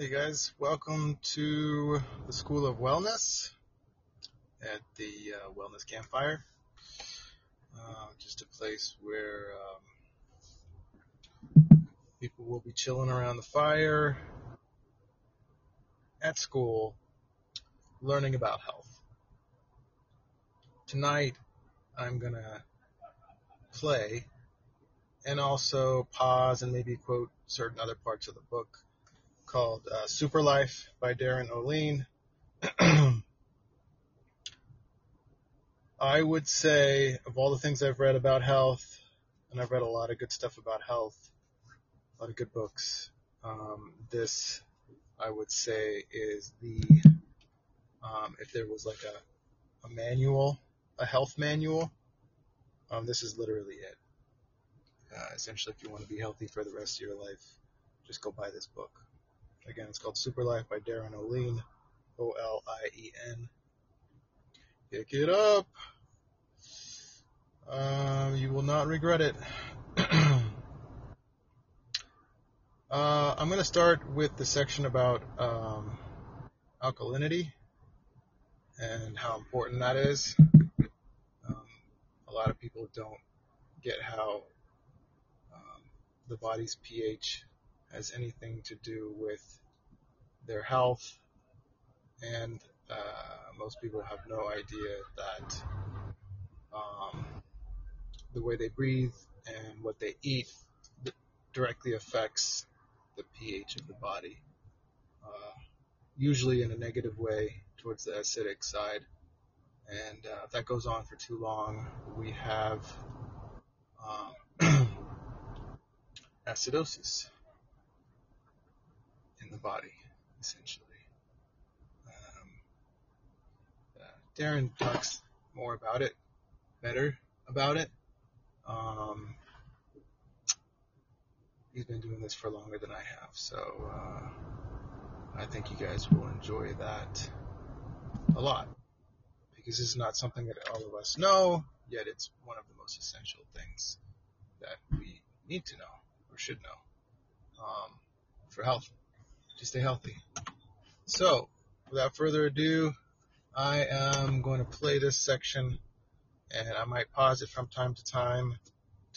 Hey guys, welcome to the School of Wellness at the uh, Wellness Campfire. Uh, just a place where um, people will be chilling around the fire at school, learning about health. Tonight, I'm gonna play and also pause and maybe quote certain other parts of the book called uh, Super Life by Darin Olien. I would say, of all the things I've read about health, and I've read a lot of good stuff about health, a lot of good books, um, this, I would say, is the, um, if there was like a, a manual, a health manual, um, this is literally it. Uh, essentially, if you want to be healthy for the rest of your life, just go buy this book. Again, it's called Super Life by Darin Olien. O L I E N. Pick it up. Um, you will not regret it. uh, I'm going to start with the section about um, alkalinity and how important that is. Um, a lot of people don't get how um, the body's pH has anything to do with their health, and uh, most people have no idea that um, the way they breathe and what they eat directly affects the pH of the body, uh, usually in a negative way towards the acidic side. And uh, if that goes on for too long, we have um, acidosis the body, essentially. Um, uh, Darin talks more about it, better about it. Um, he's been doing this for longer than I have, so uh, I think you guys will enjoy that a lot because this is not something that all of us know, yet it's one of the most essential things that we need to know or should know um, for health to stay healthy. So, without further ado, I am going to play this section and I might pause it from time to time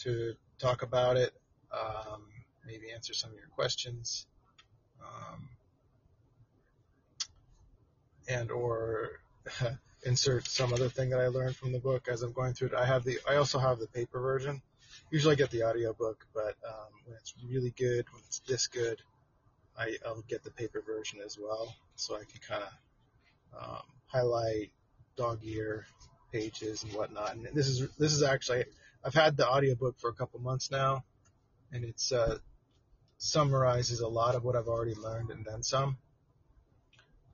to talk about it, um, maybe answer some of your questions, um, and or insert some other thing that I learned from the book as I'm going through it. I have the, I also have the paper version. Usually I get the audio book, but um, when it's really good, when it's this good, I, I'll get the paper version as well, so I can kind of um, highlight dog ear pages and whatnot. And this is this is actually I've had the audiobook for a couple months now, and it's uh, summarizes a lot of what I've already learned and then some.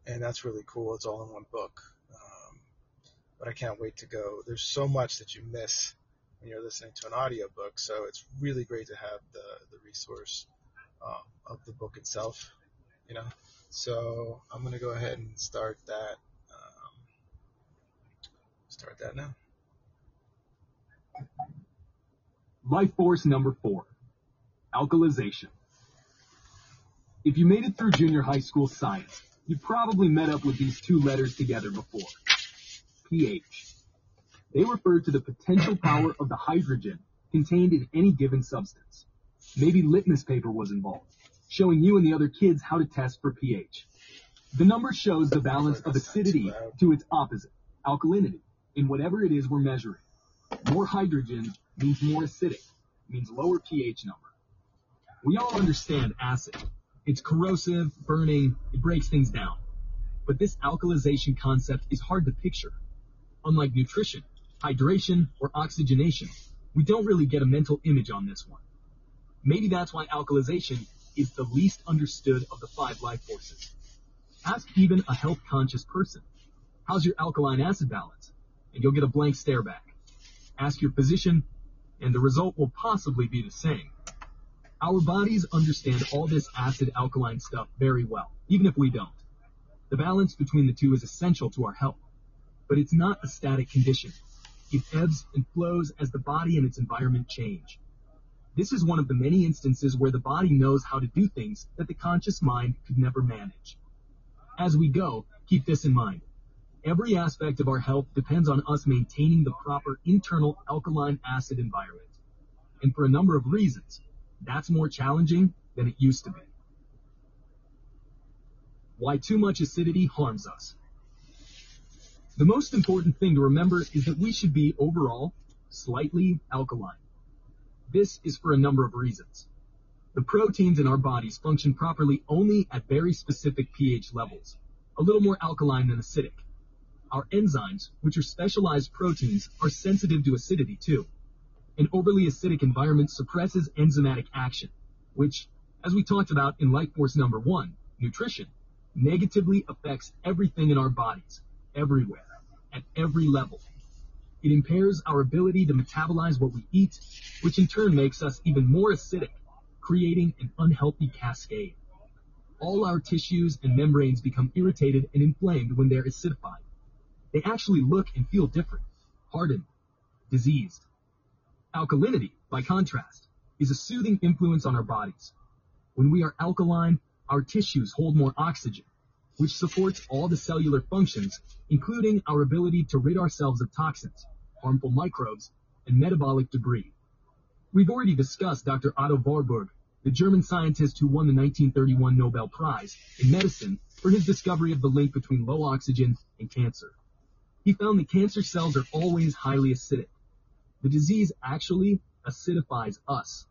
And that's really cool. It's all in one book. Um, but I can't wait to go. There's so much that you miss when you're listening to an audiobook, so it's really great to have the the resource um, of the book itself. You know, so I'm gonna go ahead and start that Start that now. Life force number four, alkalization. If you made it through junior high school science, you probably met up with these two letters together before. pH. They refer to the potential power of the hydrogen contained in any given substance. Maybe litmus paper was involved, showing you and the other kids how to test for pH. The number shows the balance of acidity to its opposite, alkalinity in whatever it is we're measuring. More hydrogen means more acidic, means lower pH number. We all understand acid. It's corrosive, burning, it breaks things down. But this alkalization concept is hard to picture. Unlike nutrition, hydration, or oxygenation, we don't really get a mental image on this one. Maybe that's why alkalization is the least understood of the five life forces. Ask even a health conscious person. How's your alkaline acid balance? and you'll get a blank stare back. Ask your physician, and the result will possibly be the same. Our bodies understand all this acid alkaline stuff very well, even if we don't. The balance between the two is essential to our health, but it's not a static condition. It ebbs and flows as the body and its environment change. This is one of the many instances where the body knows how to do things that the conscious mind could never manage. As we go, keep this in mind. Every aspect of our health depends on us maintaining the proper internal alkaline acid environment. And for a number of reasons, that's more challenging than it used to be. Why too much acidity harms us. The most important thing to remember is that we should be overall slightly alkaline. This is for a number of reasons. The proteins in our bodies function properly only at very specific pH levels, a little more alkaline than acidic. Our enzymes, which are specialized proteins, are sensitive to acidity too. An overly acidic environment suppresses enzymatic action, which, as we talked about in Life Force number one, nutrition, negatively affects everything in our bodies, everywhere, at every level. It impairs our ability to metabolize what we eat, which in turn makes us even more acidic, creating an unhealthy cascade. All our tissues and membranes become irritated and inflamed when they're acidified. They actually look and feel different, hardened, diseased. Alkalinity, by contrast, is a soothing influence on our bodies. When we are alkaline, our tissues hold more oxygen, which supports all the cellular functions, including our ability to rid ourselves of toxins, harmful microbes, and metabolic debris. We've already discussed Dr. Otto Warburg, the German scientist who won the 1931 Nobel Prize in medicine for his discovery of the link between low oxygen and cancer. He found that cancer cells are always highly acidic. The disease actually acidifies us.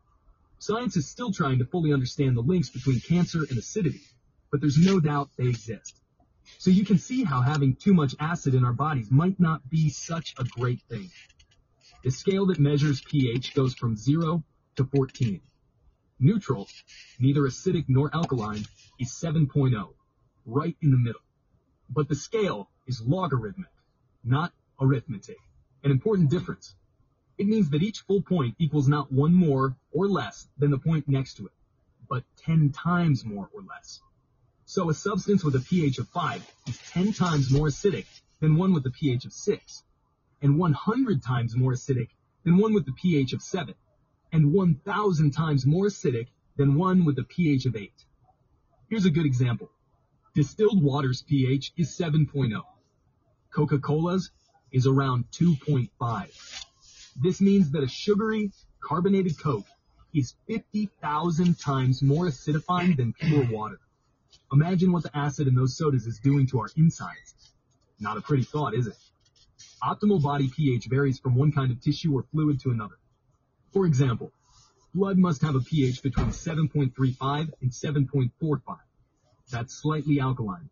Science is still trying to fully understand the links between cancer and acidity, but there's no doubt they exist. So you can see how having too much acid in our bodies might not be such a great thing. The scale that measures pH goes from 0 to 14. Neutral, neither acidic nor alkaline, is 7.0, right in the middle. But the scale is logarithmic not arithmetic. An important difference. It means that each full point equals not one more or less than the point next to it, but 10 times more or less. So a substance with a pH of 5 is 10 times more acidic than one with a pH of 6, and 100 times more acidic than one with a pH of 7, and 1,000 times more acidic than one with a pH of 8. Here's a good example. Distilled water's pH is 7.0. Coca-Cola's is around 2.5. This means that a sugary, carbonated Coke is 50,000 times more acidifying than pure water. Imagine what the acid in those sodas is doing to our insides. Not a pretty thought, is it? Optimal body pH varies from one kind of tissue or fluid to another. For example, blood must have a pH between 7.35 and 7.45. That's slightly alkaline.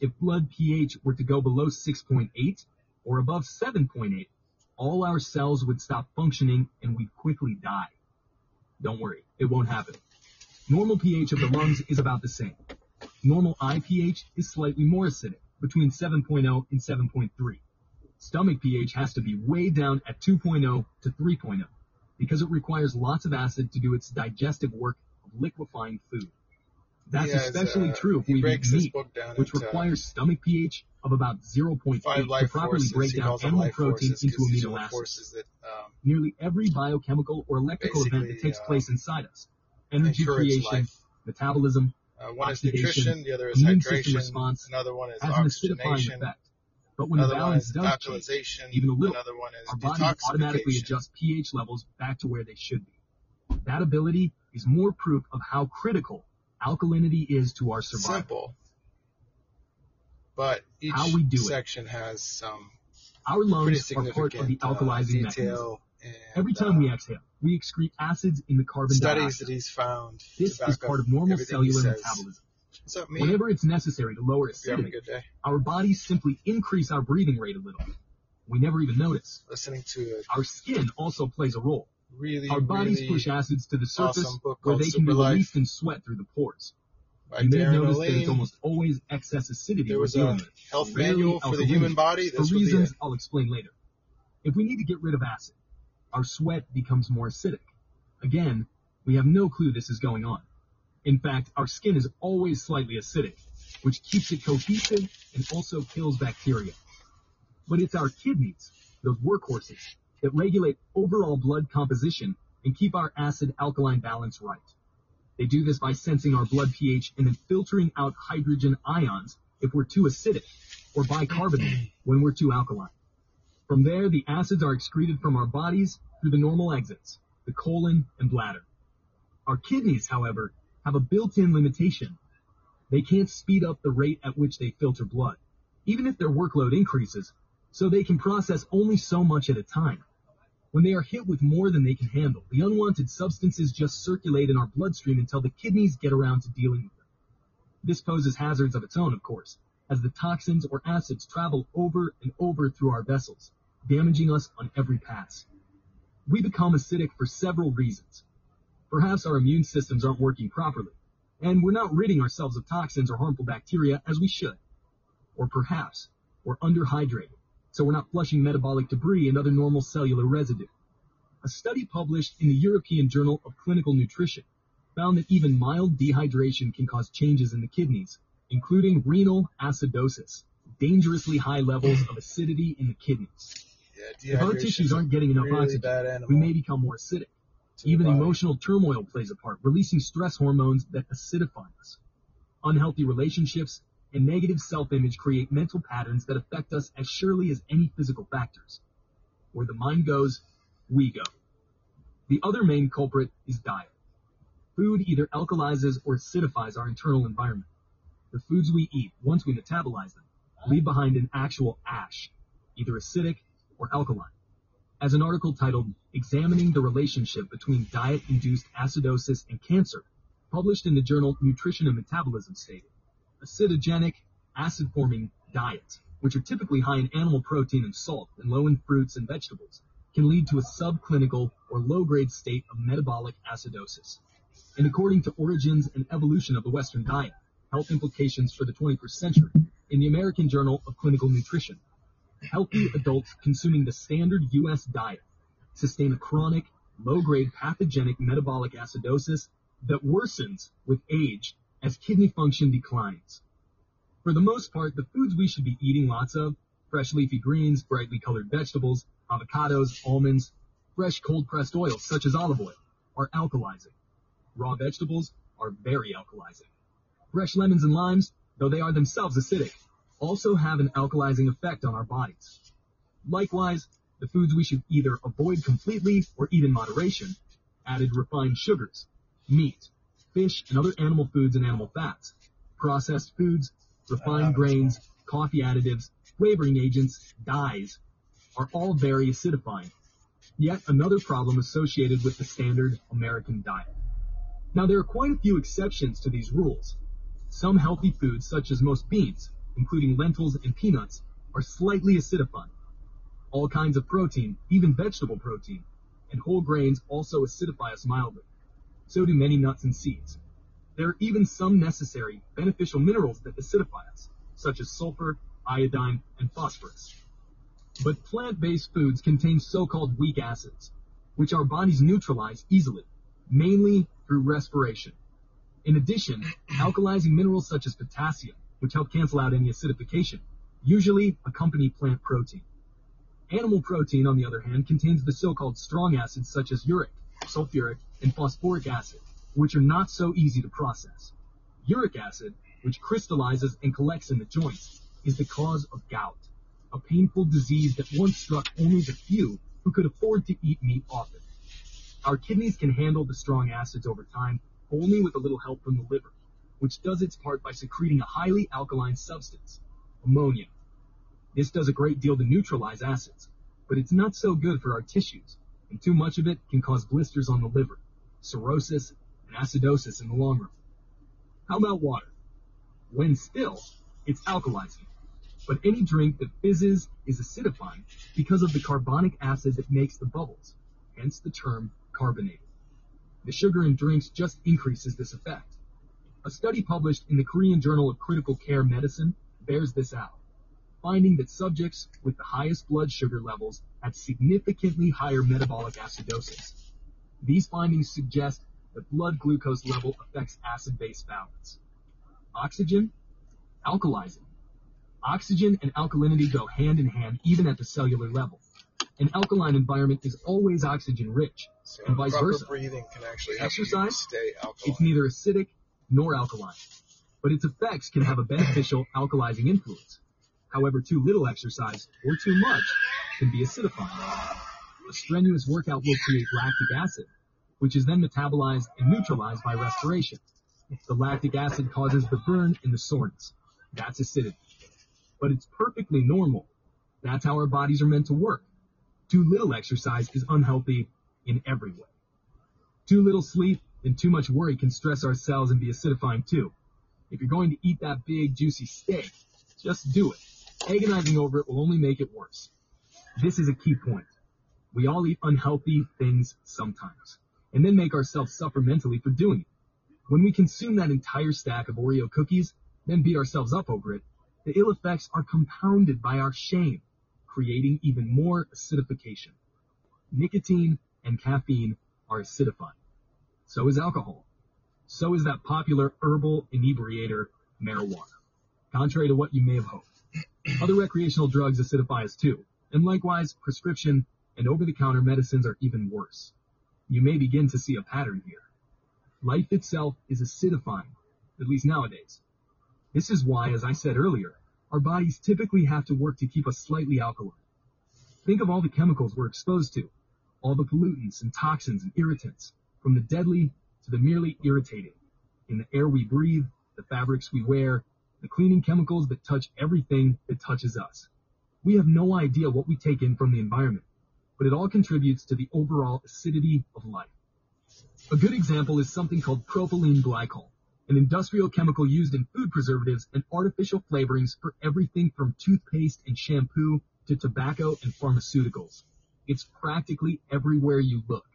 If blood pH were to go below 6.8 or above 7.8, all our cells would stop functioning and we'd quickly die. Don't worry, it won't happen. Normal pH of the lungs is about the same. Normal eye pH is slightly more acidic, between 7.0 and 7.3. Stomach pH has to be way down at 2.0 to 3.0 because it requires lots of acid to do its digestive work of liquefying food. That's especially uh, true if we eat meat, which requires stomach pH of about 0.8 to properly break down animal protein into 'cause these are amino acids. that um, Nearly every biochemical or electrical event that takes uh, place inside us, energy creation, life. metabolism, uh, one is nutrition, the other is hydration, response, another one is has an acidifying oxygenation, effect. But when another the one is alkalization, even a little, another one is our bodies automatically detoxification. adjust pH levels back to where they should be. That ability is more proof of how critical alkalinity is to our survival. Simple, but each How we do it. section has some Our pretty lungs are part of significant the uh, alkalizing mechanism. And, Every time uh, we exhale, we excrete acids in the carbon studies dioxide. that he's found This is part of normal cellular metabolism. Me? Whenever it's necessary to lower acidity, our bodies simply increase our breathing rate a little. We never even notice. Listening to a Our skin also plays a role. really, Our bodies really push acids to the surface awesome where they can be released in sweat through the pores. by You may Darin notice that it's almost always excess acidity There was a health manual for the human body. For reasons. I'll explain later. If we need to get rid of acid, our sweat becomes more acidic. Again, we have no clue this is going on. In fact, our skin is always slightly acidic, which keeps it cohesive and also kills bacteria. But it's our kidneys, those workhorses, that regulate overall blood composition and keep our acid alkaline balance right. They do this by sensing our blood pH and then filtering out hydrogen ions if we're too acidic or bicarbonate when we're too alkaline. From there, the acids are excreted from our bodies through the normal exits, the colon and bladder. Our kidneys, however, have a built-in limitation. They can't speed up the rate at which they filter blood, even if their workload increases, so they can process only so much at a time. When they are hit with more than they can handle, the unwanted substances just circulate in our bloodstream until the kidneys get around to dealing with them. This poses hazards of its own, of course, as the toxins or acids travel over and over through our vessels, damaging us on every pass. We become acidic for several reasons. Perhaps our immune systems aren't working properly, and we're not ridding ourselves of toxins or harmful bacteria as we should. Or perhaps we're underhydrated, so we're not flushing metabolic debris and other normal cellular residue. A study published in the European Journal of Clinical Nutrition found that even mild dehydration can cause changes in the kidneys, including renal acidosis, dangerously high levels of acidity in the kidneys. Yeah, If our tissues aren't getting enough really oxygen, we may become more acidic. Even body. emotional turmoil plays a part, releasing stress hormones that acidify us. Unhealthy relationships and negative self-image create mental patterns that affect us as surely as any physical factors. Where the mind goes, we go. The other main culprit is diet. Food either alkalizes or acidifies our internal environment. The foods we eat, once we metabolize them, leave behind an actual ash, either acidic or alkaline as an article titled Examining the Relationship Between Diet-Induced Acidosis and Cancer, published in the journal Nutrition and Metabolism stated. Acidogenic, acid-forming diets, which are typically high in animal protein and salt and low in fruits and vegetables, can lead to a subclinical or low-grade state of metabolic acidosis. And according to Origins and Evolution of the Western Diet, Health Implications for the 21st Century, in the American Journal of Clinical Nutrition, healthy adults consuming the standard U.S. diet sustain a chronic, low-grade pathogenic metabolic acidosis that worsens with age as kidney function declines. For the most part, the foods we should be eating lots of, fresh leafy greens, brightly colored vegetables, avocados, almonds, fresh cold pressed oils such as olive oil, are alkalizing. Raw vegetables are very alkalizing. Fresh lemons and limes, though they are themselves acidic, also have an alkalizing effect on our bodies. Likewise, the foods we should either avoid completely or eat in moderation, added refined sugars, meat, fish and other animal foods and animal fats, processed foods, refined grains, coffee additives, flavoring agents, dyes, are all very acidifying. Yet another problem associated with the standard American diet. Now there are quite a few exceptions to these rules. Some healthy foods, such as most beans, including lentils and peanuts, are slightly acidifying. All kinds of protein, even vegetable protein, and whole grains also acidify us mildly. So do many nuts and seeds. There are even some necessary beneficial minerals that acidify us, such as sulfur, iodine, and phosphorus. But plant-based foods contain so-called weak acids, which our bodies neutralize easily, mainly through respiration. In addition, alkalizing minerals such as potassium, which help cancel out any acidification, usually accompany plant protein. Animal protein, on the other hand, contains the so-called strong acids such as uric, sulfuric, and phosphoric acid, which are not so easy to process. Uric acid, which crystallizes and collects in the joints, is the cause of gout, a painful disease that once struck only the few who could afford to eat meat often. Our kidneys can handle the strong acids over time only with a little help from the liver, which does its part by secreting a highly alkaline substance, ammonia. This does a great deal to neutralize acids, but it's not so good for our tissues, and too much of it can cause blisters on the liver, cirrhosis, and acidosis in the long run. How about water? When still, it's alkalizing. But any drink that fizzes is acidifying because of the carbonic acid that makes the bubbles, hence the term carbonated. The sugar in drinks just increases this effect. A study published in the Korean Journal of Critical Care Medicine bears this out, finding that subjects with the highest blood sugar levels had significantly higher metabolic acidosis. These findings suggest that blood glucose level affects acid-base balance. Oxygen, alkalizing. Oxygen and alkalinity go hand in hand even at the cellular level. An alkaline environment is always oxygen rich, So and vice versa. breathing can actually Exercise? stay alkaline. It's neither acidic nor alkaline, but its effects can have a beneficial alkalizing influence. However, too little exercise or too much can be acidifying. A strenuous workout will create lactic acid, which is then metabolized and neutralized by respiration. The lactic acid causes the burn and the soreness. That's acidity. But it's perfectly normal. That's how our bodies are meant to work. Too little exercise is unhealthy in every way. Too little sleep and too much worry can stress our cells and be acidifying too. If you're going to eat that big juicy steak, just do it. Agonizing over it will only make it worse. This is a key point. We all eat unhealthy things sometimes, and then make ourselves suffer mentally for doing it. When we consume that entire stack of Oreo cookies, then beat ourselves up over it, the ill effects are compounded by our shame, creating even more acidification. Nicotine and caffeine are acidifying. So is alcohol. So is that popular herbal inebriator, marijuana. Contrary to what you may have hoped. Other recreational drugs acidify us too, and likewise, prescription and over-the-counter medicines are even worse. You may begin to see a pattern here. Life itself is acidifying, at least nowadays. This is why, as I said earlier, our bodies typically have to work to keep us slightly alkaline. Think of all the chemicals we're exposed to, all the pollutants and toxins and irritants, from the deadly to the merely irritating, in the air we breathe, the fabrics we wear, the cleaning chemicals that touch everything that touches us. We have no idea what we take in from the environment, but it all contributes to the overall acidity of life. A good example is something called propylene glycol, an industrial chemical used in food preservatives and artificial flavorings for everything from toothpaste and shampoo to tobacco and pharmaceuticals. It's practically everywhere you look.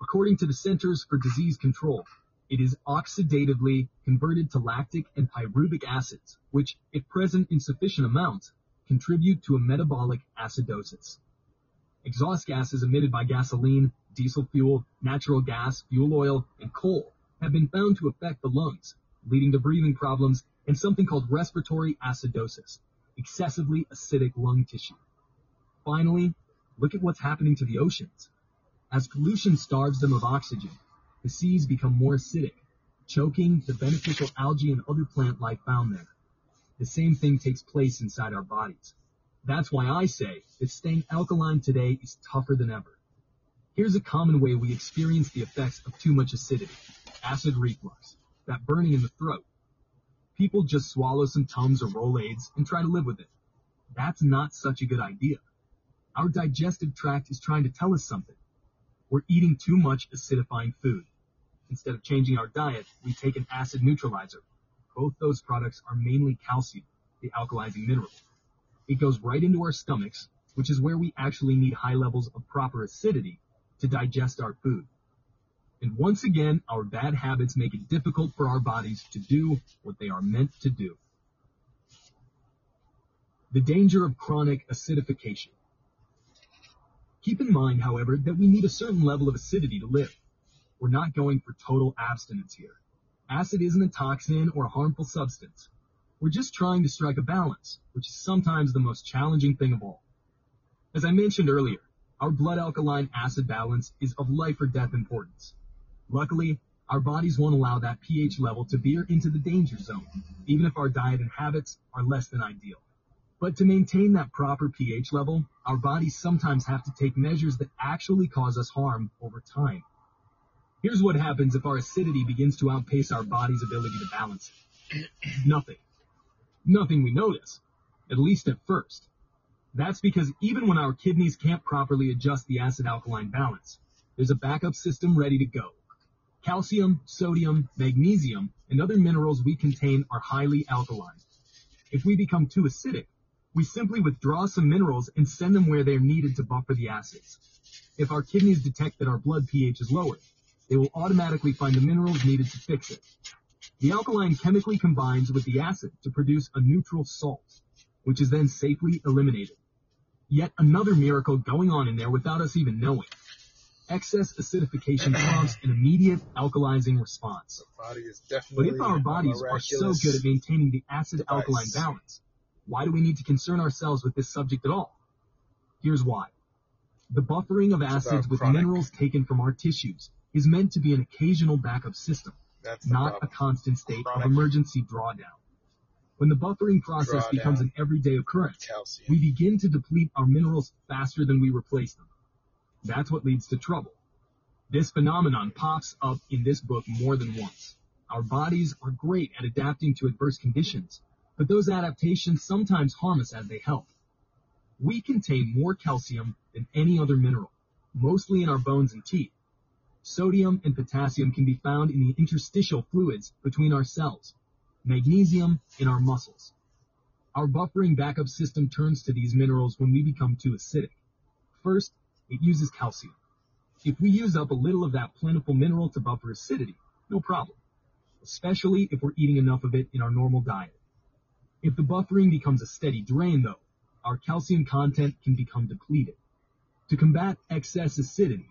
According to the Centers for Disease Control, it is oxidatively converted to lactic and pyruvic acids, which, if present in sufficient amounts, contribute to a metabolic acidosis. Exhaust gases emitted by gasoline, diesel fuel, natural gas, fuel oil, and coal have been found to affect the lungs, leading to breathing problems and something called respiratory acidosis, excessively acidic lung tissue. Finally, look at what's happening to the oceans. As pollution starves them of oxygen, the seas become more acidic, choking the beneficial algae and other plant life found there. The same thing takes place inside our bodies. That's why I say that staying alkaline today is tougher than ever. Here's a common way we experience the effects of too much acidity. Acid reflux. That burning in the throat. People just swallow some Tums or Rolaids and try to live with it. That's not such a good idea. Our digestive tract is trying to tell us something. We're eating too much acidifying food. Instead of changing our diet, we take an acid neutralizer. Both those products are mainly calcium, the alkalizing mineral. It goes right into our stomachs, which is where we actually need high levels of proper acidity to digest our food. And once again, our bad habits make it difficult for our bodies to do what they are meant to do. The danger of chronic acidification. Keep in mind, however, that we need a certain level of acidity to live. We're not going for total abstinence here. Acid isn't a toxin or a harmful substance. We're just trying to strike a balance, which is sometimes the most challenging thing of all. As I mentioned earlier, our blood alkaline acid balance is of life or death importance. Luckily, our bodies won't allow that pH level to veer into the danger zone, even if our diet and habits are less than ideal. But to maintain that proper pH level, our bodies sometimes have to take measures that actually cause us harm over time. Here's what happens if our acidity begins to outpace our body's ability to balance it. Nothing. Nothing we notice, at least at first. That's because even when our kidneys can't properly adjust the acid alkaline balance, there's a backup system ready to go. Calcium, sodium, magnesium, and other minerals we contain are highly alkaline. If we become too acidic, we simply withdraw some minerals and send them where they're needed to buffer the acids. If our kidneys detect that our blood pH is lower, they will automatically find the minerals needed to fix it. The alkaline chemically combines with the acid to produce a neutral salt, which is then safely eliminated. Yet another miracle going on in there without us even knowing. Excess acidification prompts an immediate alkalizing response. Body is But if our bodies are so good at maintaining the acid alkaline balance, why do we need to concern ourselves with this subject at all? Here's why. The buffering of acids with chronic. minerals taken from our tissues is meant to be an occasional backup system, not a constant state chronic. of emergency drawdown. When the buffering process Draw becomes an everyday occurrence, Calcium. we begin to deplete our minerals faster than we replace them. That's what leads to trouble. This phenomenon pops up in this book more than once. Our bodies are great at adapting to adverse conditions, but those adaptations sometimes harm us as they help. We contain more calcium than any other mineral, mostly in our bones and teeth. Sodium and potassium can be found in the interstitial fluids between our cells, magnesium in our muscles. Our buffering backup system turns to these minerals when we become too acidic. First, it uses calcium. If we use up a little of that plentiful mineral to buffer acidity, no problem, especially if we're eating enough of it in our normal diet. If the buffering becomes a steady drain, though, our calcium content can become depleted. To combat excess acidity,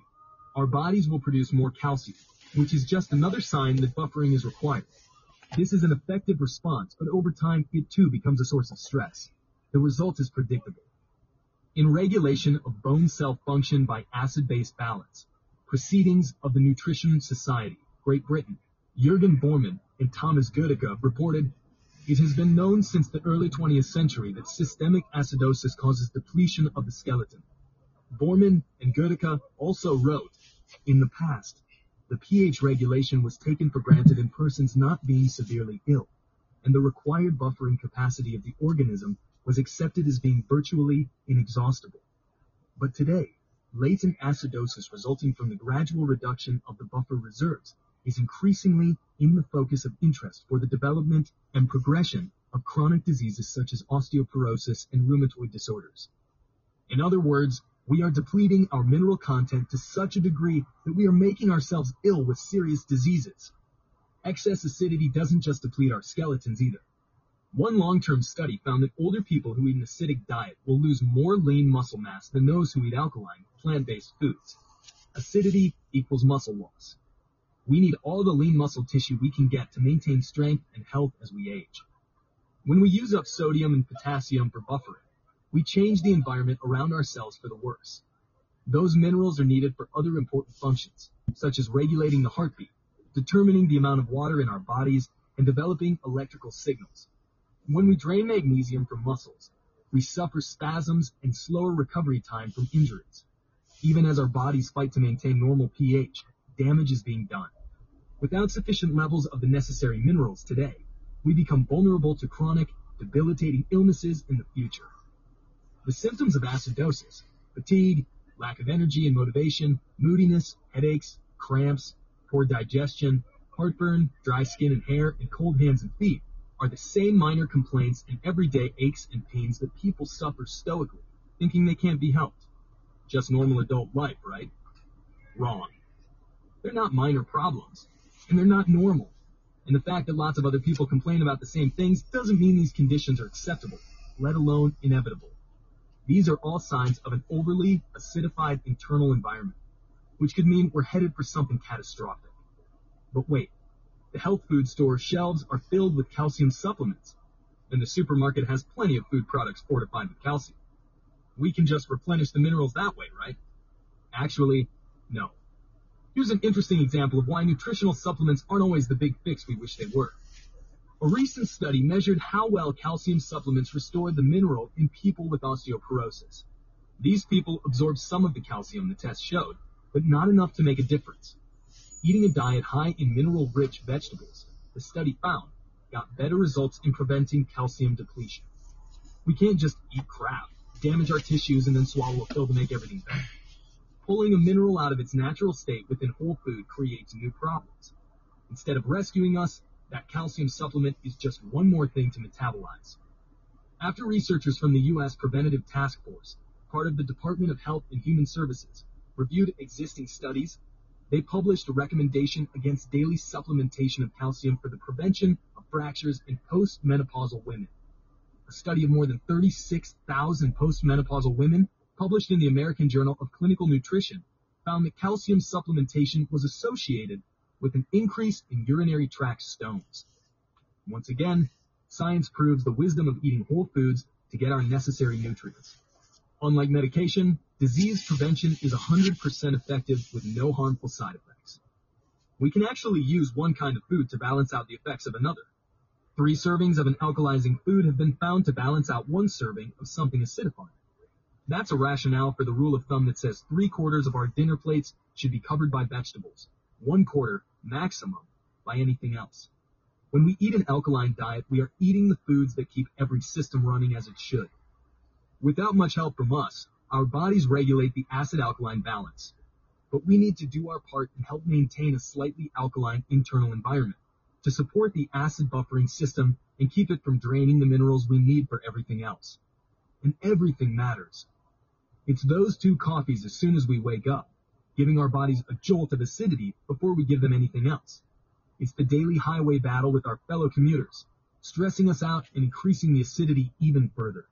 our bodies will produce more calcium, which is just another sign that buffering is required. This is an effective response, but over time it too becomes a source of stress. The result is predictable. In regulation of bone cell function by acid-base balance, Proceedings of the Nutrition Society, Great Britain, Jürgen Vormann and Thomas Gödecke reported, it has been known since the early 20th century that systemic acidosis causes depletion of the skeleton. Vormann and Gödecke also wrote, in the past, the pH regulation was taken for granted in persons not being severely ill, and the required buffering capacity of the organism was accepted as being virtually inexhaustible. But today, latent acidosis resulting from the gradual reduction of the buffer reserves is increasingly in the focus of interest for the development and progression of chronic diseases such as osteoporosis and rheumatoid disorders. In other words, we are depleting our mineral content to such a degree that we are making ourselves ill with serious diseases. Excess acidity doesn't just deplete our skeletons either. One long-term study found that older people who eat an acidic diet will lose more lean muscle mass than those who eat alkaline, plant-based foods. Acidity equals muscle loss. We need all the lean muscle tissue we can get to maintain strength and health as we age. When we use up sodium and potassium for buffering, we change the environment around our cells for the worse. Those minerals are needed for other important functions, such as regulating the heartbeat, determining the amount of water in our bodies, and developing electrical signals. When we drain magnesium from muscles, we suffer spasms and slower recovery time from injuries. Even as our bodies fight to maintain normal pH, damage is being done. Without sufficient levels of the necessary minerals today, we become vulnerable to chronic, debilitating illnesses in the future. The symptoms of acidosis, fatigue, lack of energy and motivation, moodiness, headaches, cramps, poor digestion, heartburn, dry skin and hair, and cold hands and feet are the same minor complaints and everyday aches and pains that people suffer stoically, thinking they can't be helped. Just normal adult life, right? Wrong. They're not minor problems, and they're not normal. And the fact that lots of other people complain about the same things doesn't mean these conditions are acceptable, let alone inevitable. These are all signs of an overly acidified internal environment, which could mean we're headed for something catastrophic. But wait, the health food store shelves are filled with calcium supplements, and the supermarket has plenty of food products fortified with calcium. We can just replenish the minerals that way, right? Actually, no. Here's an interesting example of why nutritional supplements aren't always the big fix we wish they were. A recent study measured how well calcium supplements restored the mineral in people with osteoporosis. These people absorbed some of the calcium the test showed, but not enough to make a difference. Eating a diet high in mineral-rich vegetables, the study found, got better results in preventing calcium depletion. We can't just eat crap, damage our tissues, and then swallow a pill to make everything better. Pulling a mineral out of its natural state within whole food creates new problems. Instead of rescuing us, that calcium supplement is just one more thing to metabolize. After researchers from the U.S. Preventative Task Force, part of the Department of Health and Human Services, reviewed existing studies they published a recommendation against daily supplementation of calcium for the prevention of fractures in postmenopausal women. A study of more than 36,000 postmenopausal women published in the American Journal of Clinical Nutrition found that calcium supplementation was associated with an increase in urinary tract stones. Once again, science proves the wisdom of eating whole foods to get our necessary nutrients. Unlike medication, disease prevention is 100% effective with no harmful side effects. We can actually use one kind of food to balance out the effects of another. Three servings of an alkalizing food have been found to balance out one serving of something acidifying. That's a rationale for the rule of thumb that says three quarters of our dinner plates should be covered by vegetables, one quarter, maximum, by anything else. When we eat an alkaline diet, we are eating the foods that keep every system running as it should. Without much help from us, our bodies regulate the acid-alkaline balance. But we need to do our part and help maintain a slightly alkaline internal environment to support the acid buffering system and keep it from draining the minerals we need for everything else. And everything matters. It's those two coffees as soon as we wake up, giving our bodies a jolt of acidity before we give them anything else. It's the daily highway battle with our fellow commuters, stressing us out and increasing the acidity even further.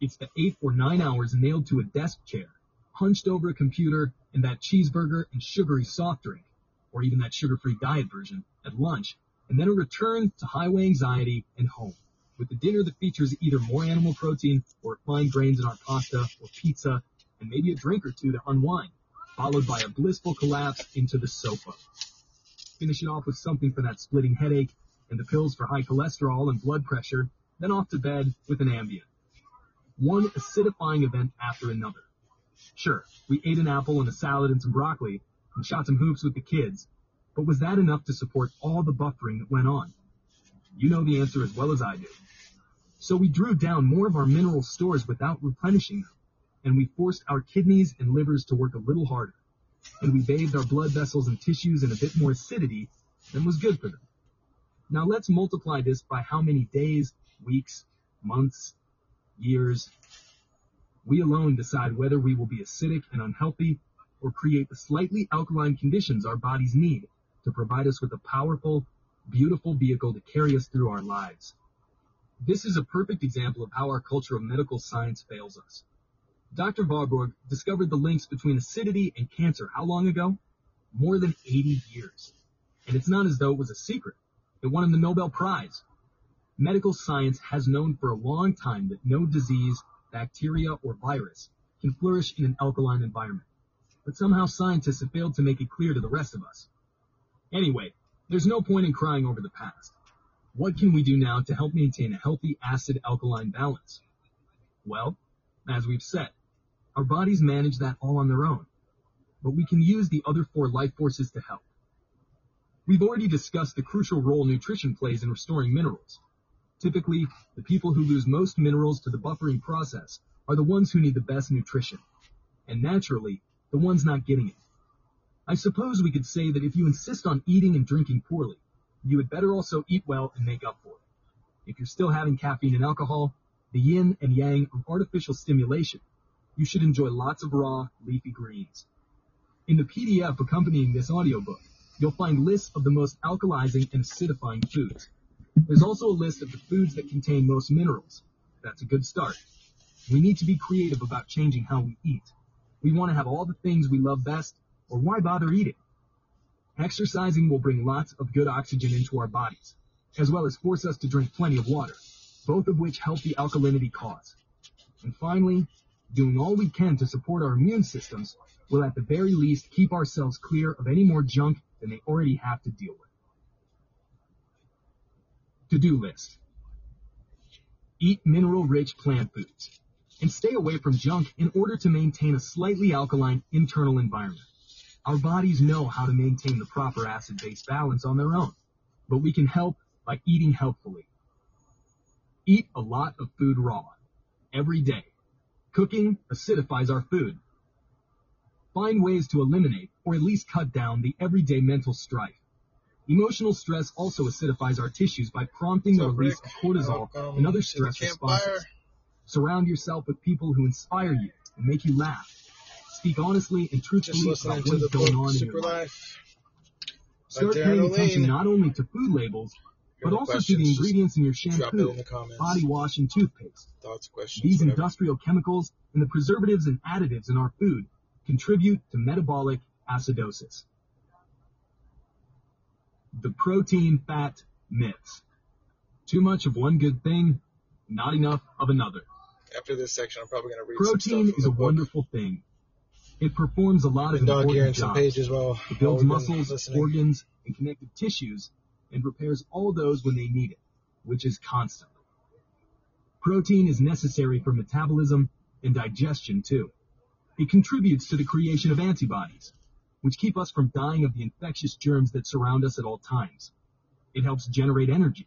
It's the eight or nine hours nailed to a desk chair, hunched over a computer, and that cheeseburger and sugary soft drink, or even that sugar-free diet version, at lunch, and then a return to highway anxiety and home, with the dinner that features either more animal protein or fine grains in our pasta or pizza, and maybe a drink or two to unwind, followed by a blissful collapse into the sofa. Finish it off with something for that splitting headache, and the pills for high cholesterol and blood pressure, then off to bed with an Ambien one acidifying event after another. Sure, we ate an apple and a salad and some broccoli and shot some hoops with the kids, but was that enough to support all the buffering that went on? You know the answer as well as I do. So we drew down more of our mineral stores without replenishing them, and we forced our kidneys and livers to work a little harder, and we bathed our blood vessels and tissues in a bit more acidity than was good for them. Now let's multiply this by how many days, weeks, months, years. We alone decide whether we will be acidic and unhealthy or create the slightly alkaline conditions our bodies need to provide us with a powerful, beautiful vehicle to carry us through our lives. This is a perfect example of how our culture of medical science fails us. Dr. Warburg discovered the links between acidity and cancer how long ago? More than 80 years. And it's not as though it was a secret. It won him the Nobel Prize Medical science has known for a long time that no disease, bacteria, or virus can flourish in an alkaline environment. But somehow scientists have failed to make it clear to the rest of us. Anyway, there's no point in crying over the past. What can we do now to help maintain a healthy acid-alkaline balance? Well, as we've said, our bodies manage that all on their own. But we can use the other four life forces to help. We've already discussed the crucial role nutrition plays in restoring minerals. Typically, the people who lose most minerals to the buffering process are the ones who need the best nutrition. And naturally, the ones not getting it. I suppose we could say that if you insist on eating and drinking poorly, you had better also eat well and make up for it. If you're still having caffeine and alcohol, the yin and yang of artificial stimulation, you should enjoy lots of raw, leafy greens. In the PDF accompanying this audiobook, you'll find lists of the most alkalizing and acidifying foods. There's also a list of the foods that contain most minerals. That's a good start. We need to be creative about changing how we eat. We want to have all the things we love best, or why bother eating? Exercising will bring lots of good oxygen into our bodies, as well as force us to drink plenty of water, both of which help the alkalinity cause. And finally, doing all we can to support our immune systems will at the very least keep ourselves clear of any more junk than they already have to deal with to-do list. Eat mineral-rich plant foods and stay away from junk in order to maintain a slightly alkaline internal environment. Our bodies know how to maintain the proper acid-base balance on their own, but we can help by eating healthfully. Eat a lot of food raw, every day. Cooking acidifies our food. Find ways to eliminate or at least cut down the everyday mental strife. Emotional stress also acidifies our tissues by prompting the release of cortisol and other stress responses. Surround yourself with people who inspire you and make you laugh. Speak honestly and truthfully about what is going on in your life. Start paying attention not only to food labels, but also to the ingredients in your shampoo, body wash, and toothpaste. Thoughts, questions, These whatever. industrial chemicals and the preservatives and additives in our food contribute to metabolic acidosis. The protein fat myths. Too much of one good thing, not enough of another. After this section, I'm probably going to read Protein is a book. wonderful thing. It performs a lot of and important jobs. pages while It builds while we've been muscles, listening. organs, and connective tissues, and repairs all those when they need it, which is constant. Protein is necessary for metabolism and digestion too. It contributes to the creation of antibodies, which keep us from dying of the infectious germs that surround us at all times. It helps generate energy.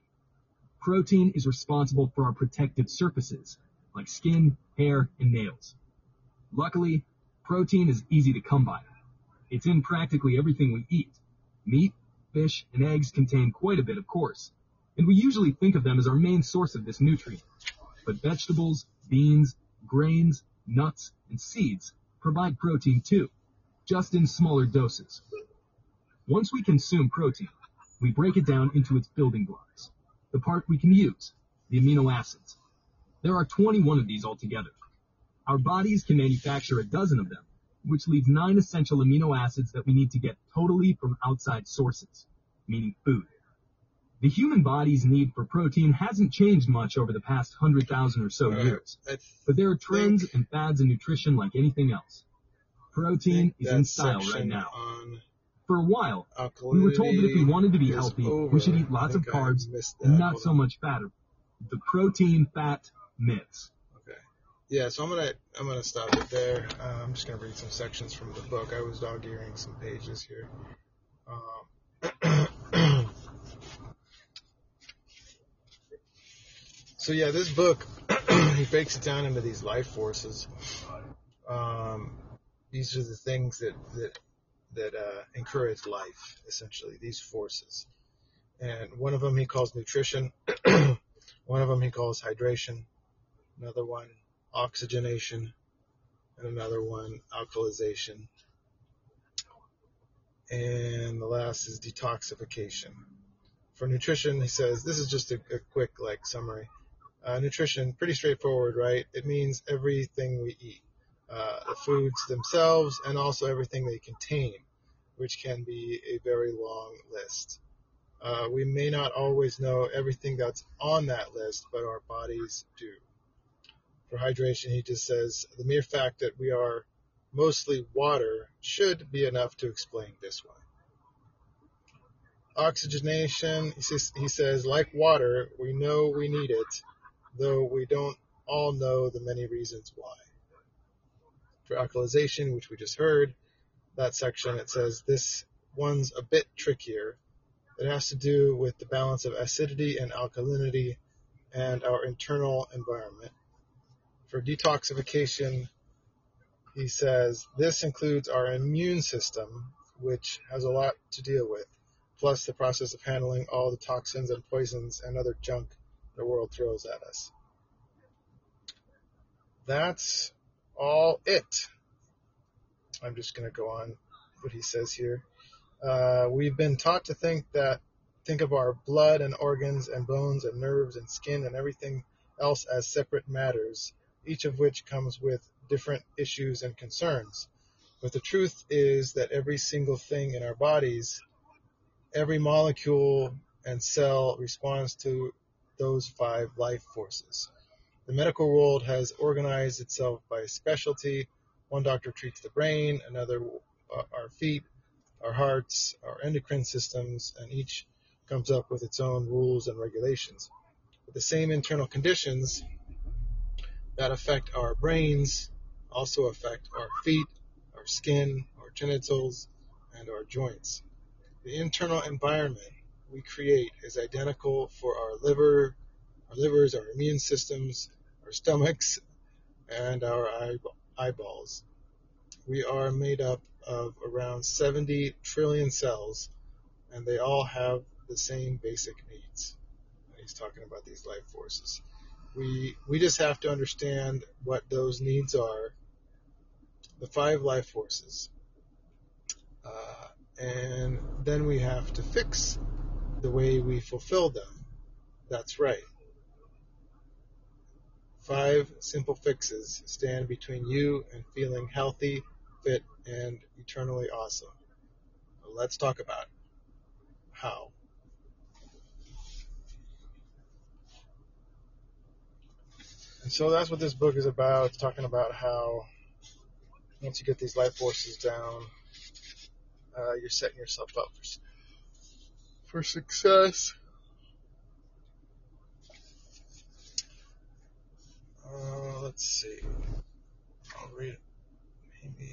Protein is responsible for our protective surfaces, like skin, hair, and nails. Luckily, protein is easy to come by. It's in practically everything we eat. Meat, fish, and eggs contain quite a bit, of course, and we usually think of them as our main source of this nutrient. But vegetables, beans, grains, nuts, and seeds provide protein too, just in smaller doses. Once we consume protein, we break it down into its building blocks, the part we can use, the amino acids. There are 21 of these altogether. Our bodies can manufacture a dozen of them, which leaves nine essential amino acids that we need to get totally from outside sources, meaning food. The human body's need for protein hasn't changed much over the past 100,000 or so years, but there are trends and fads in nutrition like anything else. Protein is in style right now. For a while, we were told that if we wanted to be healthy, over. we should eat lots of carbs and not so much fat. The protein fat myths. Yeah, so I'm gonna I'm gonna stop it there. Uh, I'm just gonna read some sections from the book. I was dog earing some pages here. Um, so yeah, this book he breaks it down into these life forces. Um, these are the things that that that uh, encourage life, essentially. These forces, and one of them he calls nutrition. one of them he calls hydration another one oxygenation, and another one alkalization. And the last is detoxification. For nutrition, he says, this is just a, a quick like summary. Uh, nutrition, pretty straightforward, right? It means everything we eat, uh, the foods themselves, and also everything they contain, which can be a very long list. Uh, we may not always know everything that's on that list, but our bodies do for hydration, he just says the mere fact that we are mostly water should be enough to explain this one. Oxygenation, he says, like water, we know we need it, though we don't all know the many reasons why. For alkalization, which we just heard, that section, it says this one's a bit trickier. It has to do with the balance of acidity and alkalinity and our internal environment for detoxification, he says this includes our immune system, which has a lot to deal with, plus the process of handling all the toxins and poisons and other junk the world throws at us. That's all it. I'm just going to go on what he says here. Uh, we've been taught to think that think of our blood and organs and bones and nerves and skin and everything else as separate matters each of which comes with different issues and concerns. But the truth is that every single thing in our bodies, every molecule and cell responds to those five life forces. The medical world has organized itself by specialty. One doctor treats the brain, another uh, our feet, our hearts, our endocrine systems, and each comes up with its own rules and regulations. But the same internal conditions that affect our brains also affect our feet, our skin, our genitals, and our joints. The internal environment we create is identical for our liver, our livers, our immune systems, our stomachs, and our eye- eyeballs. We are made up of around 70 trillion cells, and they all have the same basic needs. He's talking about these life forces we we just have to understand what those needs are. The five life forces. Uh, and then we have to fix the way we fulfill them. That's right. Five simple fixes stand between you and feeling healthy fit and eternally awesome. Let's talk about how so that's what this book is about. It's talking about how once you get these life forces down, uh, you're setting yourself up for, for success. Uh, let's see. I'll read maybe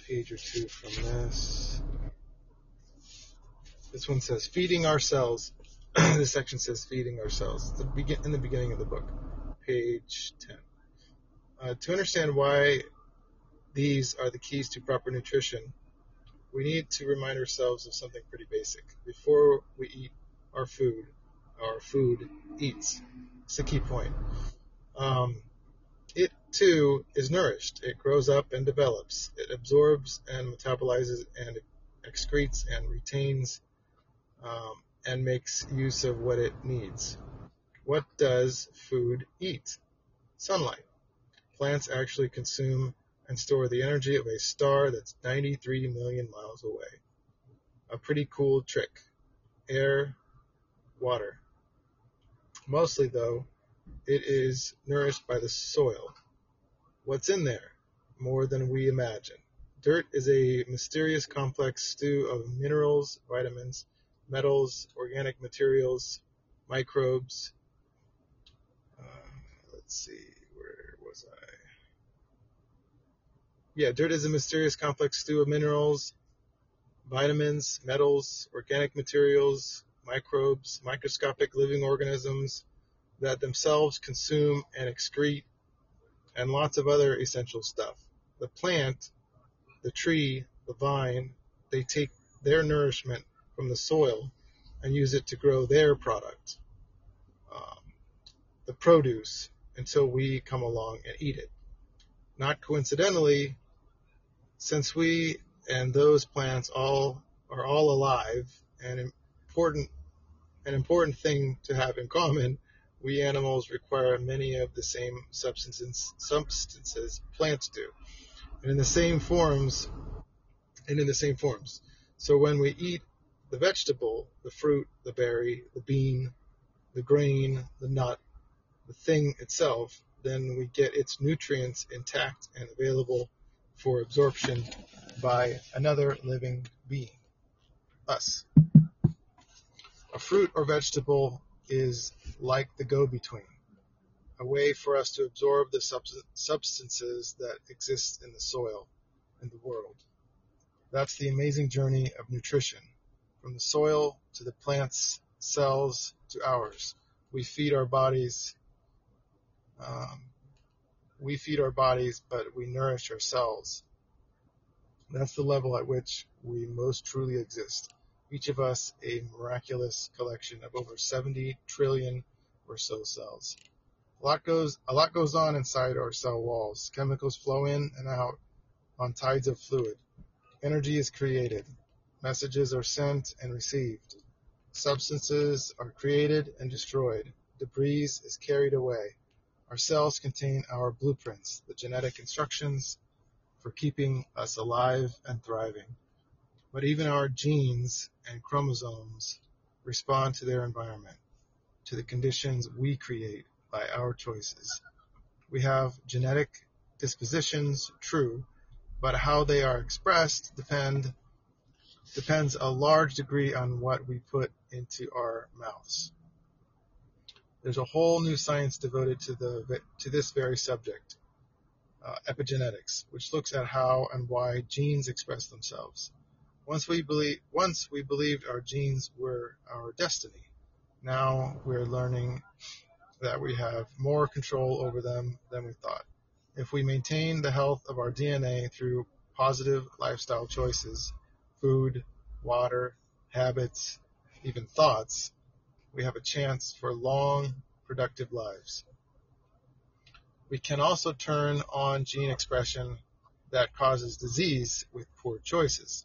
a page or two from this. This one says feeding our this section says feeding ourselves the begin in the beginning of the book, page 10. Uh, to understand why these are the keys to proper nutrition, we need to remind ourselves of something pretty basic. Before we eat our food, our food eats. It's a key point. Um, it too is nourished. It grows up and develops. It absorbs and metabolizes and excretes and retains um, and makes use of what it needs. What does food eat? Sunlight. Plants actually consume and store the energy of a star that's 93 million miles away. A pretty cool trick. Air, water. Mostly, though, it is nourished by the soil. What's in there? More than we imagine. Dirt is a mysterious complex stew of minerals, vitamins, metals, organic materials, microbes. Uh, let's see, where was I? Yeah, dirt is a mysterious complex stew of minerals, vitamins, metals, organic materials, microbes, microscopic living organisms that themselves consume and excrete, and lots of other essential stuff. The plant, the tree, the vine, they take their nourishment from the soil and use it to grow their product, um, the produce, until we come along and eat it. Not coincidentally, since we and those plants all are all alive and important an important thing to have in common, we animals require many of the same substances substances plants do. And in the same forms and in the same forms. So when we eat the vegetable, the fruit, the berry, the bean, the grain, the nut, the thing itself, then we get its nutrients intact and available for absorption by another living being, us. A fruit or vegetable is like the go-between, a way for us to absorb the substances that exist in the soil and the world. That's the amazing journey of nutrition from the soil to the plant's cells to ours. We feed our bodies. Um, we feed our bodies, but we nourish ourselves. That's the level at which we most truly exist. Each of us a miraculous collection of over 70 trillion or so cells. A lot goes a lot goes on inside our cell walls. Chemicals flow in and out on tides of fluid. Energy is created. Messages are sent and received. Substances are created and destroyed. Debris is carried away. Our cells contain our blueprints, the genetic instructions for keeping us alive and thriving. But even our genes and chromosomes respond to their environment, to the conditions we create by our choices. We have genetic dispositions, true, but how they are expressed depend depends a large degree on what we put into our mouths. There's a whole new science devoted to the to this very subject, uh, epigenetics, which looks at how and why genes express themselves. Once we believe, once we believed our genes were our destiny. Now we're learning that we have more control over them than we thought. If we maintain the health of our DNA through positive lifestyle choices, food, water, habits, even thoughts, we have a chance for long, productive lives. We can also turn on gene expression that causes disease with poor choices.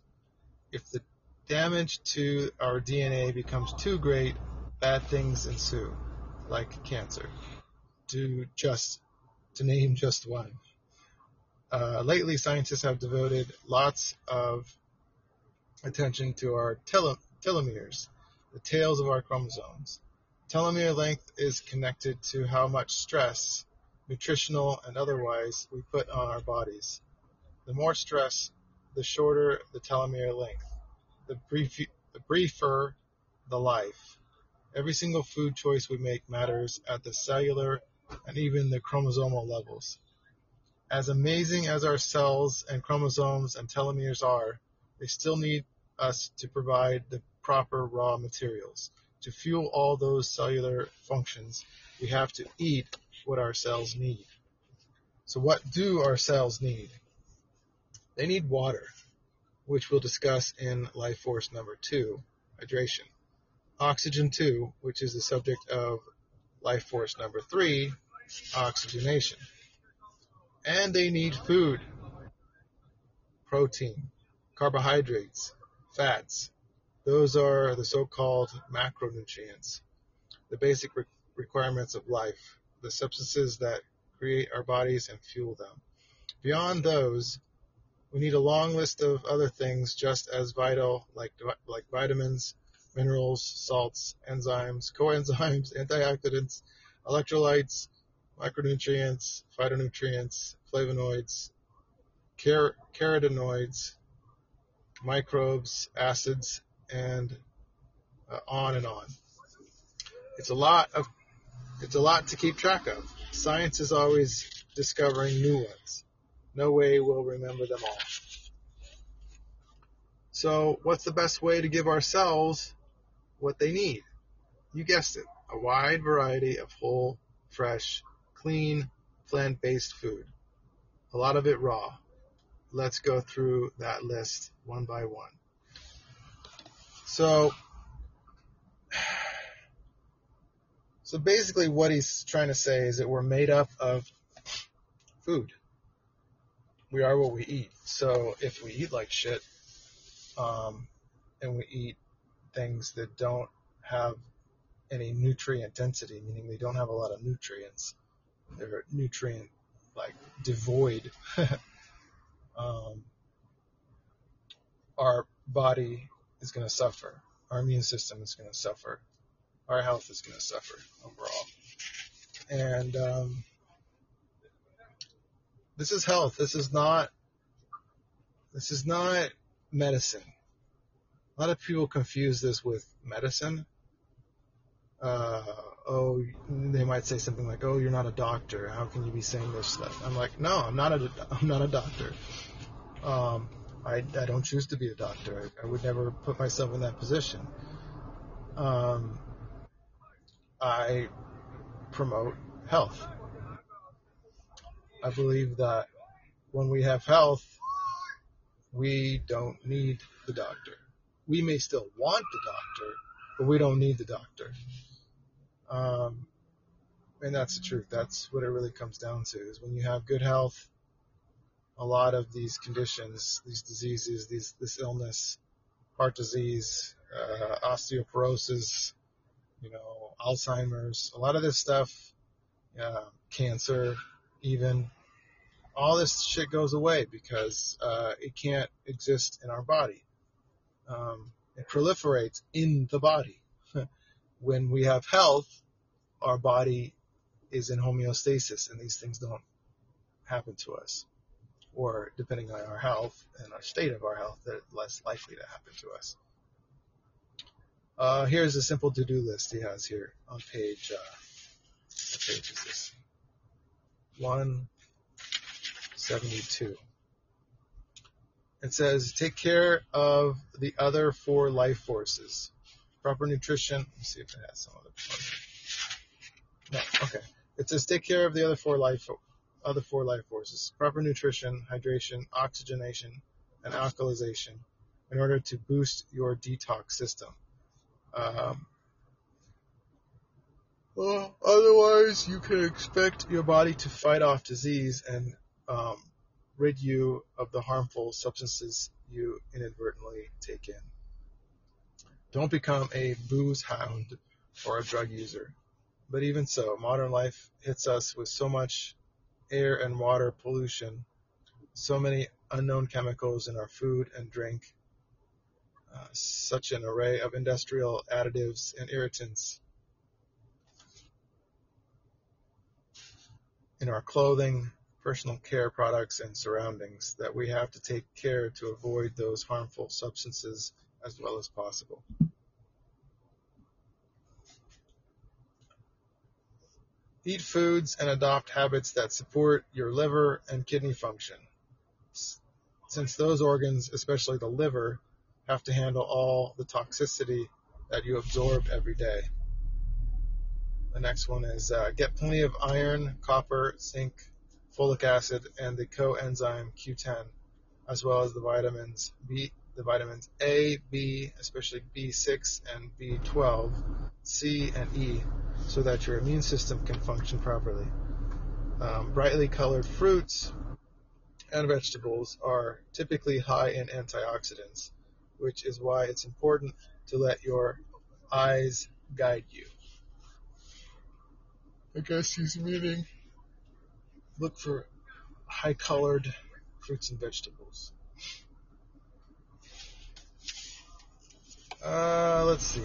If the damage to our DNA becomes too great, bad things ensue, like cancer. To just to name just one. Uh, lately, scientists have devoted lots of attention to our telomeres, the tails of our chromosomes. Telomere length is connected to how much stress, nutritional and otherwise, we put on our bodies. The more stress, the shorter the telomere length. The, brief, the briefer the life. Every single food choice we make matters at the cellular and even the chromosomal levels. As amazing as our cells and chromosomes and telomeres are, they still need us to provide the proper raw materials. To fuel all those cellular functions, we have to eat what our cells need. So what do our cells need? They need water, which we'll discuss in life force number two, hydration. Oxygen two, which is the subject of life force number three, oxygenation. And they need food, protein, carbohydrates, fats. Those are the so-called macronutrients, the basic re- requirements of life, the substances that create our bodies and fuel them. Beyond those, we need a long list of other things just as vital, like, like vitamins, minerals, salts, enzymes, coenzymes, antioxidants, electrolytes, micronutrients, phytonutrients, flavonoids, car- carotenoids, microbes, acids, and uh, on and on. It's a lot of it's a lot to keep track of. Science is always discovering new ones. No way we'll remember them all. So, what's the best way to give ourselves what they need? You guessed it, a wide variety of whole, fresh, clean, plant-based food. A lot of it raw. Let's go through that list one by one. So, so basically what he's trying to say is that we're made up of food. We are what we eat. So if we eat like shit, um, and we eat things that don't have any nutrient density, meaning they don't have a lot of nutrients, they're nutrient like devoid. um, our body is going to suffer. Our immune system is going to suffer. Our health is going to suffer overall. And um, this is health. This is not. This is not medicine. A lot of people confuse this with medicine. Uh, oh, they might say something like, "Oh, you're not a doctor. How can you be saying this stuff?" I'm like, "No, I'm not a, I'm not a doctor. Um, I, I don't choose to be a doctor. I, I would never put myself in that position. Um, I promote health. I believe that when we have health, we don't need the doctor. We may still want the doctor, but we don't need the doctor. Um, and that's the truth. That's what it really comes down to is when you have good health, a lot of these conditions, these diseases, these, this illness, heart disease, uh, osteoporosis, you know, Alzheimer's, a lot of this stuff, uh, cancer, even, all this shit goes away because uh, it can't exist in our body. Um, it proliferates in the body. when we have health, our body is in homeostasis and these things don't happen to us. Or depending on our health and our state of our health, they're less likely to happen to us. Uh, here's a simple to-do list he has here on page, uh, what page is this? 172. It says, take care of the other four life forces. Proper nutrition. Let's see if it has some other. No, okay. It says take care of the other four life other four life forces: proper nutrition, hydration, oxygenation, and alkalization, in order to boost your detox system. Um, well, otherwise, you can expect your body to fight off disease and um, rid you of the harmful substances you inadvertently take in. Don't become a booze hound or a drug user. But even so, modern life hits us with so much air and water pollution, so many unknown chemicals in our food and drink, uh, such an array of industrial additives and irritants. In our clothing, personal care products, and surroundings, that we have to take care to avoid those harmful substances as well as possible. Eat foods and adopt habits that support your liver and kidney function, since those organs, especially the liver, have to handle all the toxicity that you absorb every day. The next one is uh, get plenty of iron, copper, zinc, folic acid, and the coenzyme Q10, as well as the vitamins B, the vitamins A, B, especially B6 and B12, C, and E, so that your immune system can function properly. Um, brightly colored fruits and vegetables are typically high in antioxidants, which is why it's important to let your eyes guide you. I guess he's meaning look for high colored fruits and vegetables. Uh, let's see.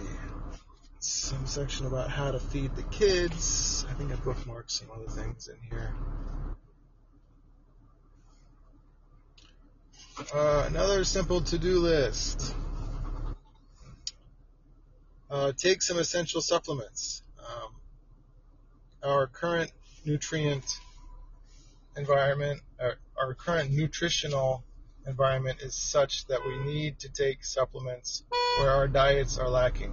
Some section about how to feed the kids. I think I bookmarked some other things in here. Uh, another simple to-do list. Uh, take some essential supplements. Um, our current nutrient environment, our, our current nutritional environment is such that we need to take supplements where our diets are lacking.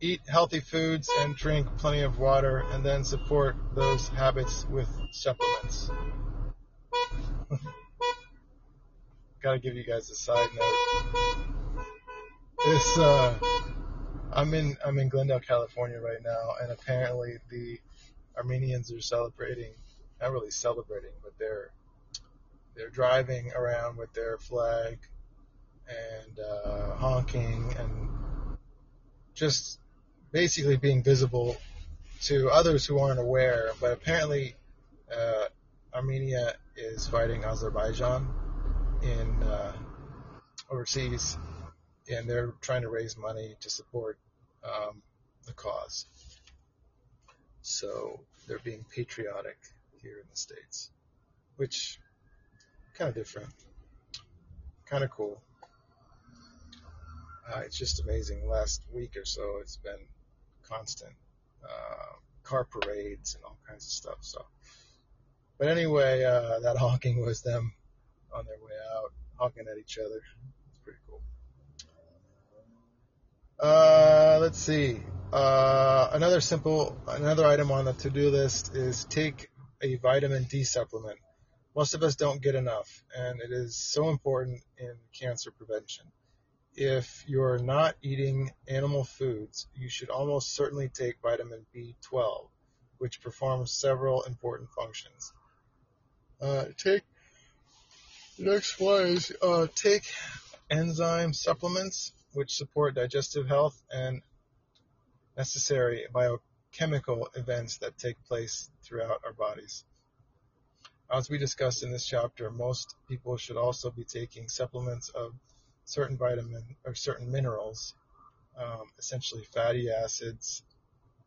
Eat healthy foods and drink plenty of water and then support those habits with supplements. Gotta give you guys a side note. This, uh, I'm in, I'm in Glendale, California right now and apparently the Armenians are celebrating, not really celebrating, but they're they're driving around with their flag and uh, honking and just basically being visible to others who aren't aware. But apparently, uh, Armenia is fighting Azerbaijan in uh, overseas, and they're trying to raise money to support um, the cause. So they're being patriotic here in the states, which kind of different, kind of cool. Uh, it's just amazing. Last week or so, it's been constant uh, car parades and all kinds of stuff. So, but anyway, uh, that honking was them on their way out, honking at each other. It's pretty cool. Uh, let's see. Uh, another simple, another item on the to-do list is take a vitamin D supplement. Most of us don't get enough, and it is so important in cancer prevention. If you're not eating animal foods, you should almost certainly take vitamin B12, which performs several important functions. Uh, take next one is uh, take enzyme supplements, which support digestive health and necessary biochemical events that take place throughout our bodies. As we discussed in this chapter, most people should also be taking supplements of certain vitamin or certain minerals, um, essentially fatty acids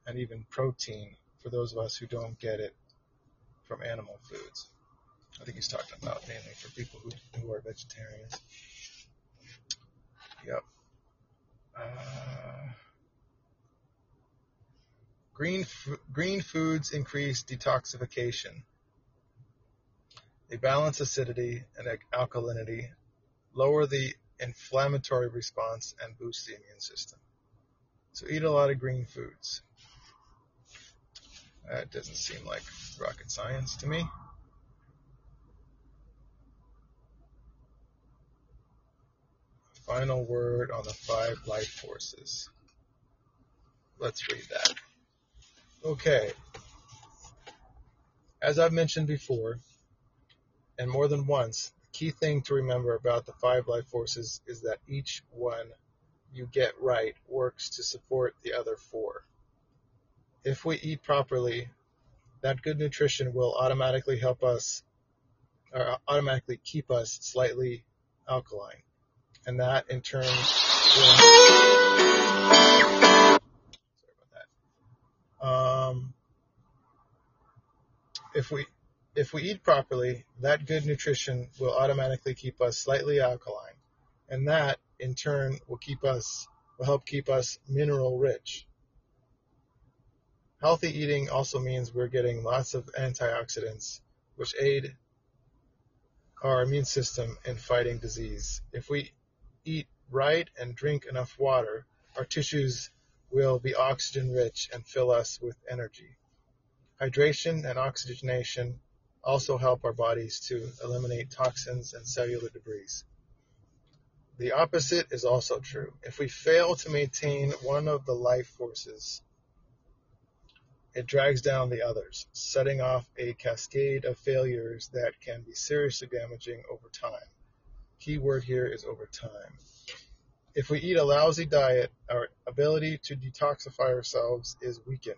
and even protein for those of us who don't get it from animal foods. I think he's talking about mainly for people who, who are vegetarians. Yep. Uh, green, f- green foods increase detoxification. They balance acidity and alkalinity, lower the inflammatory response, and boost the immune system. So eat a lot of green foods. That doesn't seem like rocket science to me. Final word on the five life forces. Let's read that. Okay. As I've mentioned before, and more than once, key thing to remember about the five life forces is that each one you get right works to support the other four. If we eat properly, that good nutrition will automatically help us, or automatically keep us slightly alkaline. And that in turn will, sorry about that. Um, if we if we eat properly, that good nutrition will automatically keep us slightly alkaline, and that in turn will keep us will help keep us mineral rich. Healthy eating also means we're getting lots of antioxidants, which aid our immune system in fighting disease. If we eat right and drink enough water, our tissues will be oxygen rich and fill us with energy. Hydration and oxygenation also help our bodies to eliminate toxins and cellular debris. The opposite is also true. If we fail to maintain one of the life forces, it drags down the others, setting off a cascade of failures that can be seriously damaging over time. Key word here is over time. If we eat a lousy diet, our ability to detoxify ourselves is weakened.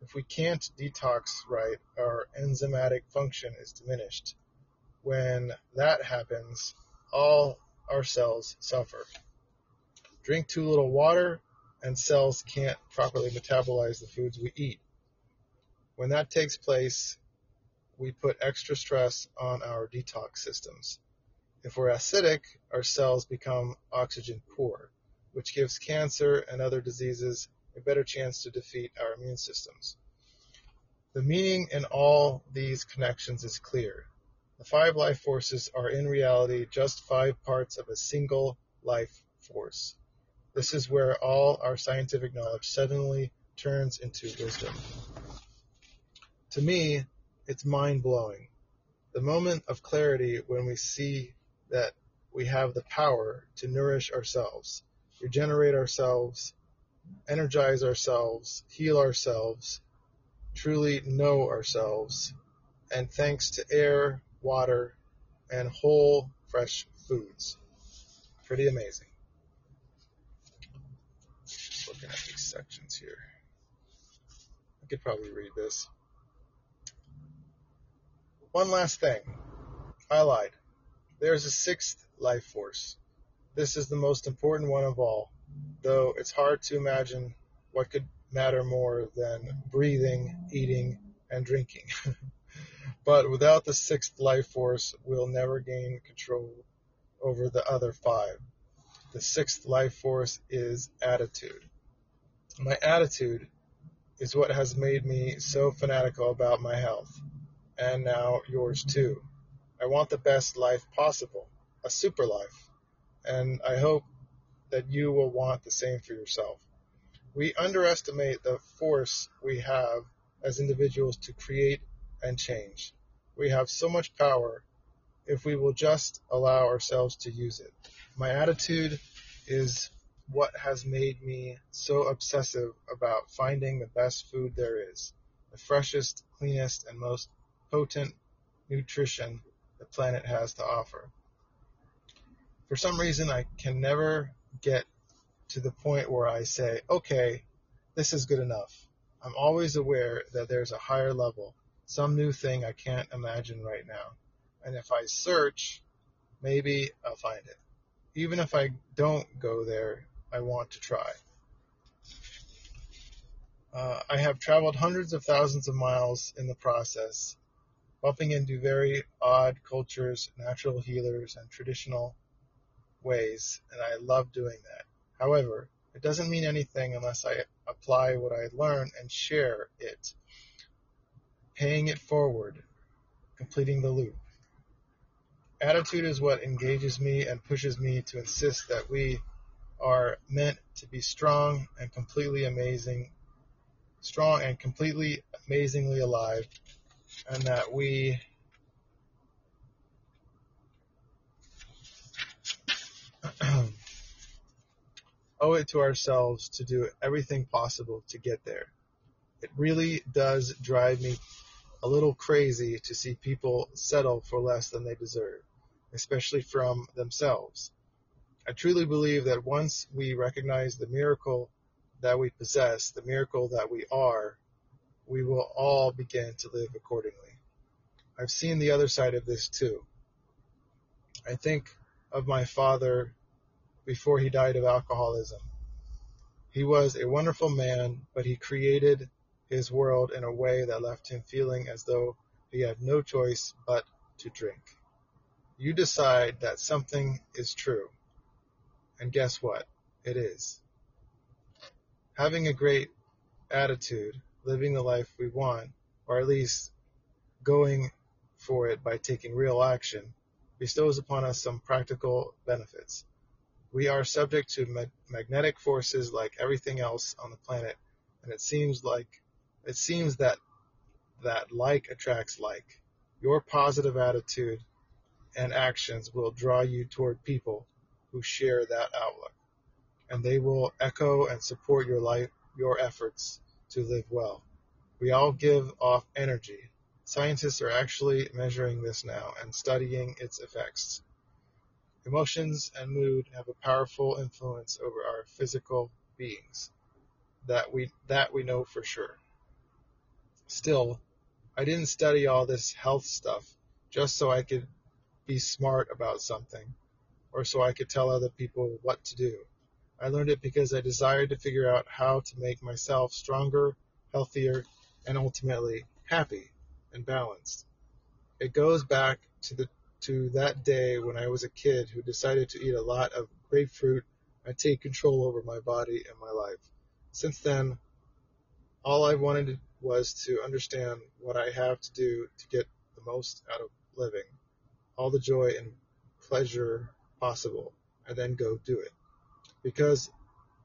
If we can't detox right, our enzymatic function is diminished. When that happens, all our cells suffer. Drink too little water, and cells can't properly metabolize the foods we eat. When that takes place, we put extra stress on our detox systems. If we're acidic, our cells become oxygen poor, which gives cancer and other diseases a better chance to defeat our immune systems. The meaning in all these connections is clear. The five life forces are in reality just five parts of a single life force. This is where all our scientific knowledge suddenly turns into wisdom. To me, it's mind blowing. The moment of clarity when we see that we have the power to nourish ourselves, regenerate ourselves, energize ourselves, heal ourselves, truly know ourselves, and thanks to air, water, and whole, fresh foods. Pretty amazing. Just looking at these sections here. I could probably read this. One last thing. I lied. There is a sixth life force. This is the most important one of all, though it's hard to imagine what could matter more than breathing, eating, and drinking. but without the sixth life force, we'll never gain control over the other five. The sixth life force is attitude. My attitude is what has made me so fanatical about my health and now yours too. I want the best life possible, a super life, and I hope that you will want the same for yourself. We underestimate the force we have as individuals to create and change. We have so much power if we will just allow ourselves to use it. My attitude is what has made me so obsessive about finding the best food there is, the freshest, cleanest, and most potent nutrition the planet has to offer. For some reason, I can never get to the point where I say, okay, this is good enough. I'm always aware that there's a higher level, some new thing I can't imagine right now. And if I search, maybe I'll find it. Even if I don't go there, I want to try. Uh, I have traveled hundreds of thousands of miles in the process, bumping into very odd cultures, natural healers, and traditional ways, and I love doing that. However, it doesn't mean anything unless I apply what I learn and share it, paying it forward, completing the loop. Attitude is what engages me and pushes me to insist that we are meant to be strong and completely amazing, strong and completely amazingly alive and that we owe it to ourselves to do everything possible to get there. It really does drive me a little crazy to see people settle for less than they deserve, especially from themselves. I truly believe that once we recognize the miracle that we possess, the miracle that we are, we will all begin to live accordingly. I've seen the other side of this too. I think of my father before he died of alcoholism. He was a wonderful man, but he created his world in a way that left him feeling as though he had no choice but to drink. You decide that something is true. And guess what? It is. Having a great attitude, living the life we want, or at least going for it by taking real action, bestows upon us some practical benefits. We are subject to ma- magnetic forces like everything else on the planet, and it seems like it seems that that like attracts like. Your positive attitude and actions will draw you toward people who share that outlook, and they will echo and support your life, your efforts to live well. We all give off energy. Scientists are actually measuring this now and studying its effects. Emotions and mood have a powerful influence over our physical beings. That we that we know for sure. Still, I didn't study all this health stuff just so I could be smart about something or so I could tell other people what to do. I learned it because I desired to figure out how to make myself stronger, healthier, and ultimately happy and balanced. It goes back to the to that day when I was a kid who decided to eat a lot of grapefruit and take control over my body and my life. Since then, all I wanted was to understand what I have to do to get the most out of living, all the joy and pleasure possible, and then go do it. Because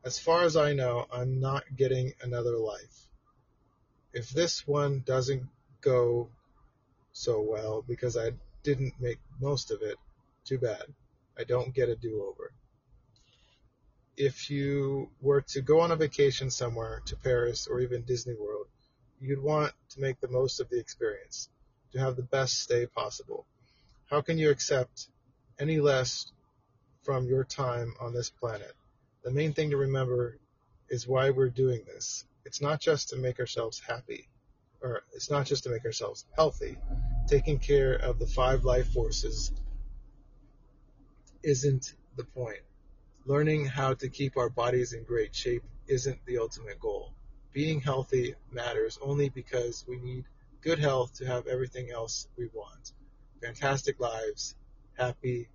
as far as I know, I'm not getting another life. If this one doesn't go so well because I didn't make most of it, too bad. I don't get a do-over. If you were to go on a vacation somewhere to Paris or even Disney World, you'd want to make the most of the experience, to have the best stay possible. How can you accept any less from your time on this planet? The main thing to remember is why we're doing this. It's not just to make ourselves happy, or it's not just to make ourselves healthy. Taking care of the five life forces isn't the point. Learning how to keep our bodies in great shape isn't the ultimate goal. Being healthy matters only because we need good health to have everything else we want. Fantastic lives, happy,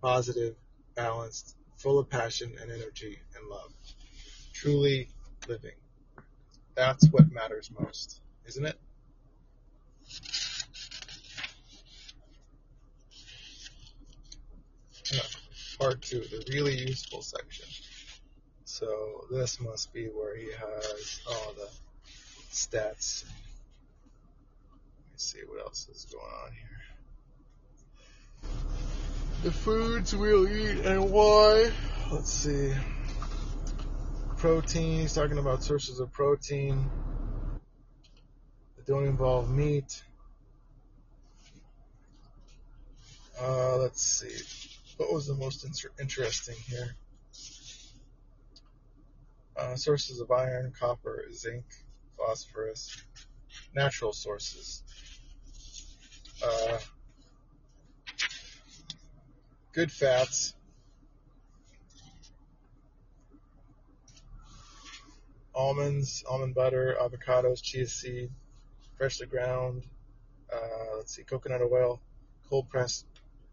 positive, balanced, full of passion and energy and love. Truly living. That's what matters most, isn't it? Part two, the really useful section. So this must be where he has all the stats. Let me see what else is going on here. The foods we'll eat and why. Let's see. Protein, he's talking about sources of protein that don't involve meat. Uh, let's see. What was the most inter- interesting here? Uh, sources of iron, copper, zinc, phosphorus, natural sources. Uh, good fats. Almonds, almond butter, avocados, chia seed, freshly ground. Uh, let's see, coconut oil, cold pressed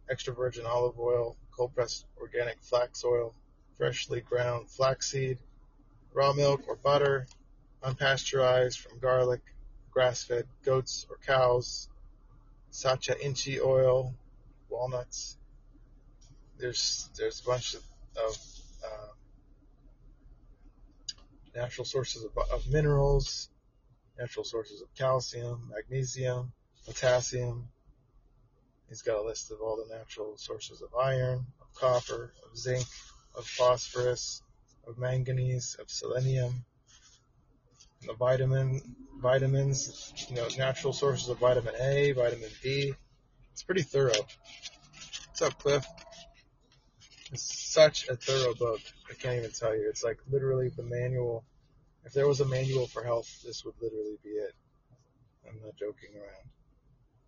extra virgin olive oil, cold pressed organic flax oil, freshly ground flaxseed, raw milk or butter, unpasteurized from garlic, grass fed goats or cows, sacha inchi oil, walnuts. There's there's a bunch of, of uh, natural sources of, of minerals, natural sources of calcium, magnesium, potassium. He's got a list of all the natural sources of iron, of copper, of zinc, of phosphorus, of manganese, of selenium, the vitamin, vitamins, you know, natural sources of vitamin A, vitamin B. It's pretty thorough. What's up, Cliff? It's such a thorough book. I can't even tell you. It's like literally the manual. If there was a manual for health, this would literally be it. I'm not joking around.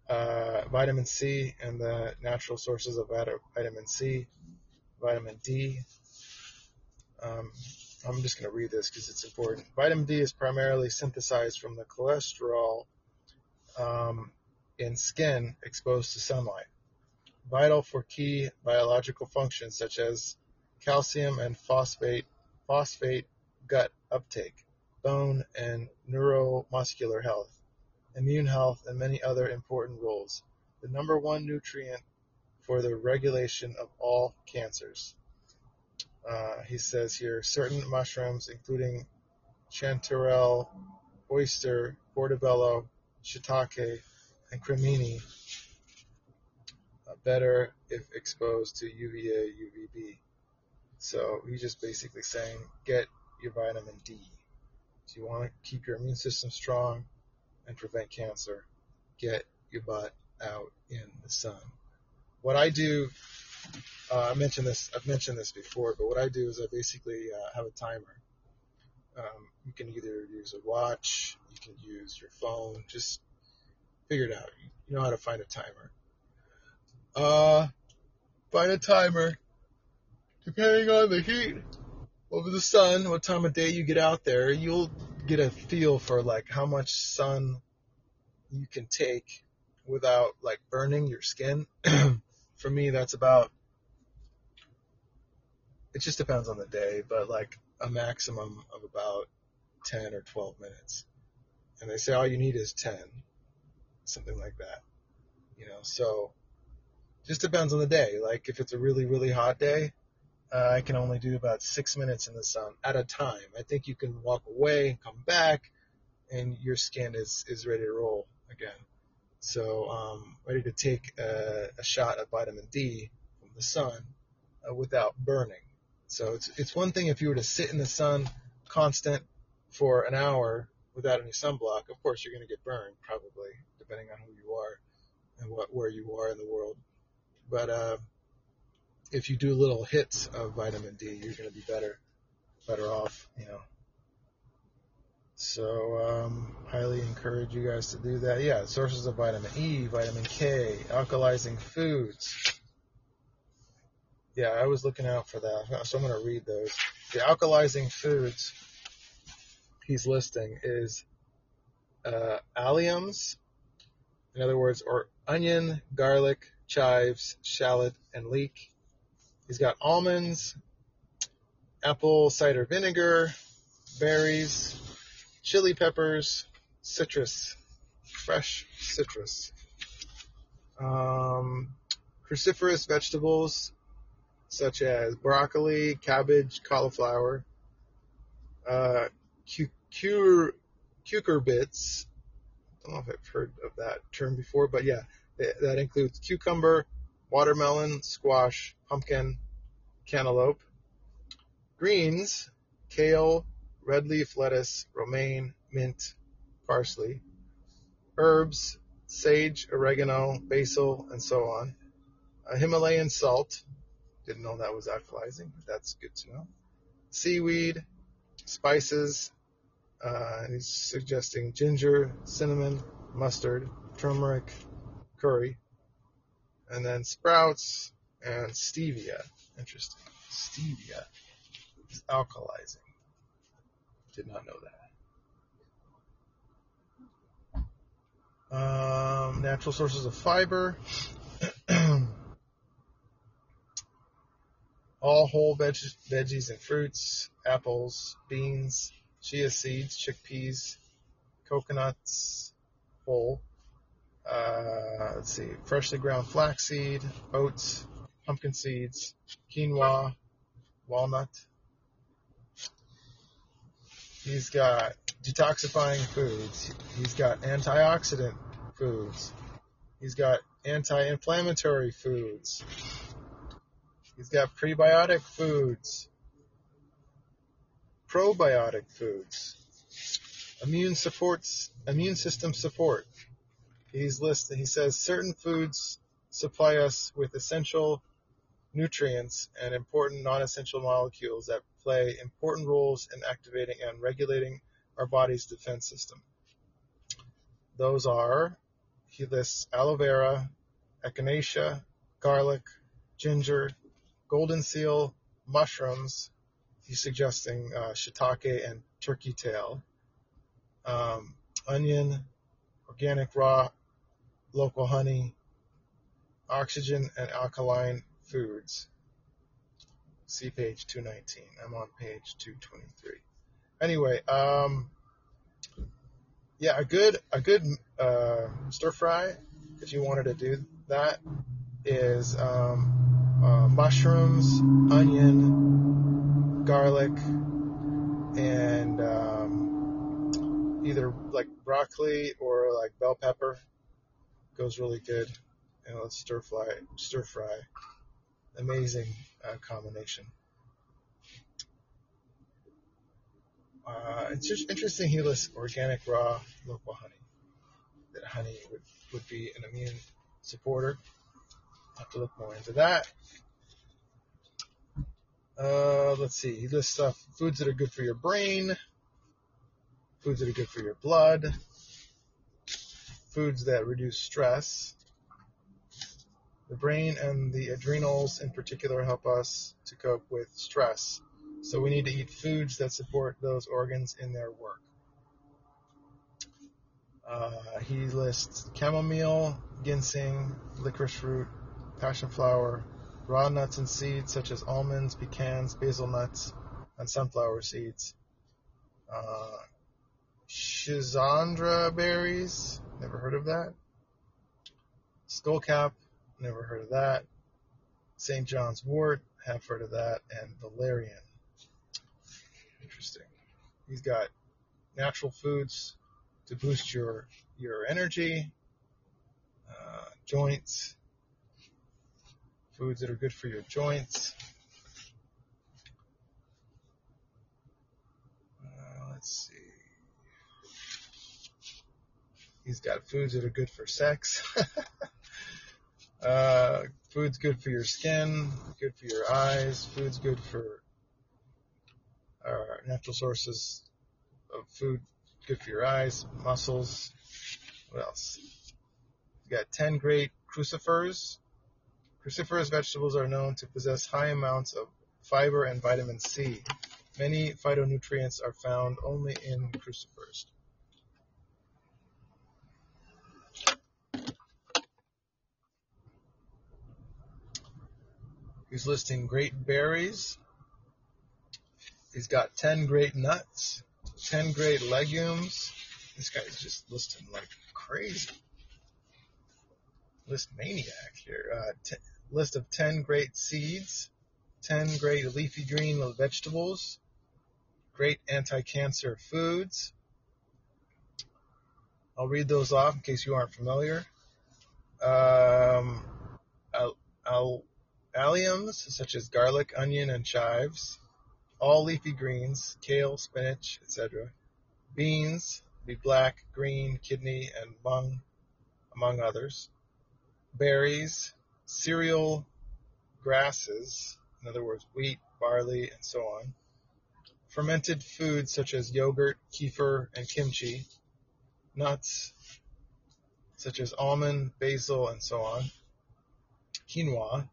Uh, vitamin C and the natural sources of vitamin C, vitamin D. Um, I'm just going to read this because it's important. Vitamin D is primarily synthesized from the cholesterol um, in skin exposed to sunlight. Vital for key biological functions such as calcium and phosphate, phosphate gut uptake, bone and neuromuscular health, immune health, and many other important roles. The number one nutrient for the regulation of all cancers. Uh, he says here certain mushrooms, including chanterelle, oyster, portobello, shiitake, and cremini, uh, better if exposed to UVA, UVB. So he's just basically saying get your vitamin D. If you want to keep your immune system strong and prevent cancer, get your butt out in the sun. What I do, uh, I mentioned this, I've mentioned this before, but what I do is I basically uh, have a timer. Um, you can either use a watch, you can use your phone, just figure it out. You know how to find a timer. Uh, find a timer. Depending on the heat over the sun, what time of day you get out there, you'll get a feel for like how much sun you can take without like burning your skin. for me, that's about, it just depends on the day, but like a maximum of about 10 or 12 minutes. And they say all you need is 10, something like that. You know, so just depends on the day. Like if it's a really, really hot day, uh, I can only do about six minutes in the sun at a time. I think you can walk away, come back, and your skin is, is ready to roll again. So, um, ready to take a, a shot of vitamin D from the sun uh, without burning. So it's, it's one thing if you were to sit in the sun constant for an hour without any sunblock. Of course, you're going to get burned probably, depending on who you are and what, where you are in the world. But, uh, if you do little hits of vitamin D, you're going to be better, better off, you know. So, um, highly encourage you guys to do that. Yeah, sources of vitamin E, vitamin K, alkalizing foods. Yeah, I was looking out for that. So I'm going to read those. The alkalizing foods he's listing is uh, alliums, in other words, or onion, garlic, chives, shallot, and leek. He's got almonds, apple cider vinegar, berries, chili peppers, citrus, fresh citrus, um, cruciferous vegetables such as broccoli, cabbage, cauliflower, uh, cu- cucurbits. I don't know if I've heard of that term before, but yeah, that includes cucumber, watermelon, squash, pumpkin, cantaloupe. Greens, kale, red leaf lettuce, romaine, mint, parsley. Herbs, sage, oregano, basil, and so on. A Himalayan salt. Didn't know that was alkalizing, but that's good to know. Seaweed, spices, uh, he's suggesting ginger, cinnamon, mustard, turmeric, curry, and then sprouts and stevia. Interesting. Stevia is alkalizing. Did not know that. Um, natural sources of fiber. All whole veg- veggies and fruits, apples, beans, chia seeds, chickpeas, coconuts, whole, uh, let's see, freshly ground flaxseed, oats, pumpkin seeds, quinoa, walnut. He's got detoxifying foods. He's got antioxidant foods. He's got anti-inflammatory foods. He's got prebiotic foods, probiotic foods, immune supports, immune system support, he's listed, he says certain foods supply us with essential nutrients and important non-essential molecules that play important roles in activating and regulating our body's defense system. Those are, he lists aloe vera, echinacea, garlic, ginger, golden seal, mushrooms. He's suggesting uh, shiitake and turkey tail, um, onion, organic raw local honey, oxygen and alkaline foods. See page 219. I'm on page 223. Anyway, um, yeah, a good a good uh, stir fry if you wanted to do that is um, uh, mushrooms, onion, garlic, and um, either like broccoli or like bell pepper goes really good. And let's stir fry, stir fry. Amazing uh, combination. Uh, it's just interesting he lists organic, raw, local honey. That honey would, would be an immune supporter. I'll have to look more into that. Uh, let's see. He lists stuff, foods that are good for your brain, foods that are good for your blood, foods that reduce stress. The brain and the adrenals in particular help us to cope with stress. So we need to eat foods that support those organs in their work. Uh, he lists chamomile, ginseng, licorice root, passion flower, raw nuts and seeds such as almonds, pecans, Brazil nuts, and sunflower seeds. Uh, berries, never heard of that. Skullcap, never heard of that. St. John's wort, have heard of that. And valerian. Interesting. He's got natural foods to boost your your energy, uh, joints, foods that are good for your joints. Uh, let's see. He's got foods that are good for sex. uh, food's good for your skin, good for your eyes. Food's good for uh, natural sources of food, good for your eyes, muscles. What else? You got 10 great crucifers. Cruciferous vegetables are known to possess high amounts of fiber and vitamin C. Many phytonutrients are found only in crucifers. He's listing great berries. He's got 10 great nuts, 10 great legumes. This guy's just listing like crazy. List maniac here. Uh, t- list of 10 great seeds, 10 great leafy green vegetables, great anti-cancer foods. I'll read those off in case you aren't familiar. Um, al- al- alliums such as garlic, onion, and chives. All leafy greens, kale, spinach, etc. Beans, be black, green, kidney, and mung, among others. Berries, cereal grasses, in other words, wheat, barley, and so on. Fermented foods such as yogurt, kefir, and kimchi. Nuts, such as almond, basil, and so on. Quinoa.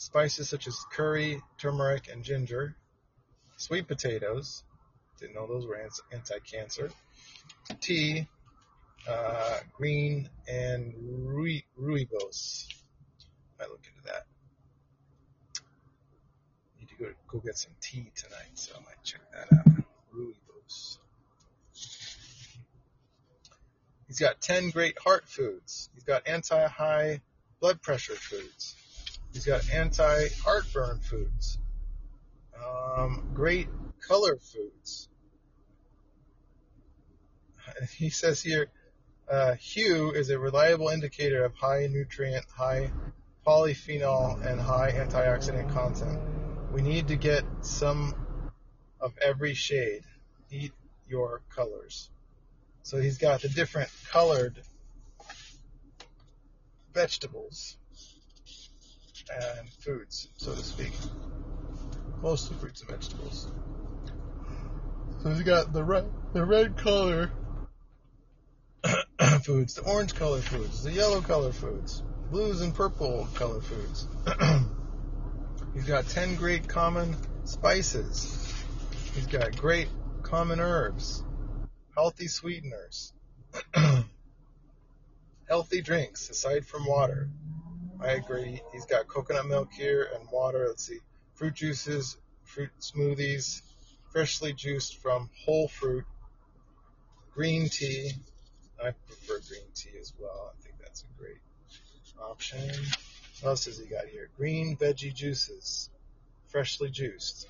Spices such as curry, turmeric, and ginger. Sweet potatoes. Didn't know those were anti-cancer. Tea, uh, green, and rooibos. Might look into that. Need to go go get some tea tonight, so I might check that out. Rooibos. He's got 10 great heart foods. He's got anti-high blood pressure foods. He's got anti-heartburn foods. Um, great color foods. He says here, uh, hue is a reliable indicator of high nutrient, high polyphenol, and high antioxidant content. We need to get some of every shade. Eat your colors. So he's got the different colored vegetables and foods, so to speak. Mostly fruits and vegetables. So he's got the red, the red color foods, the orange color foods, the yellow color foods, blues and purple color foods. He's got 10 great common spices. He's got great common herbs, healthy sweeteners, healthy drinks aside from water. I agree. He's got coconut milk here and water. Let's see. Fruit juices, fruit smoothies, freshly juiced from whole fruit, green tea. I prefer green tea as well. I think that's a great option. What else has he got here? Green veggie juices, freshly juiced.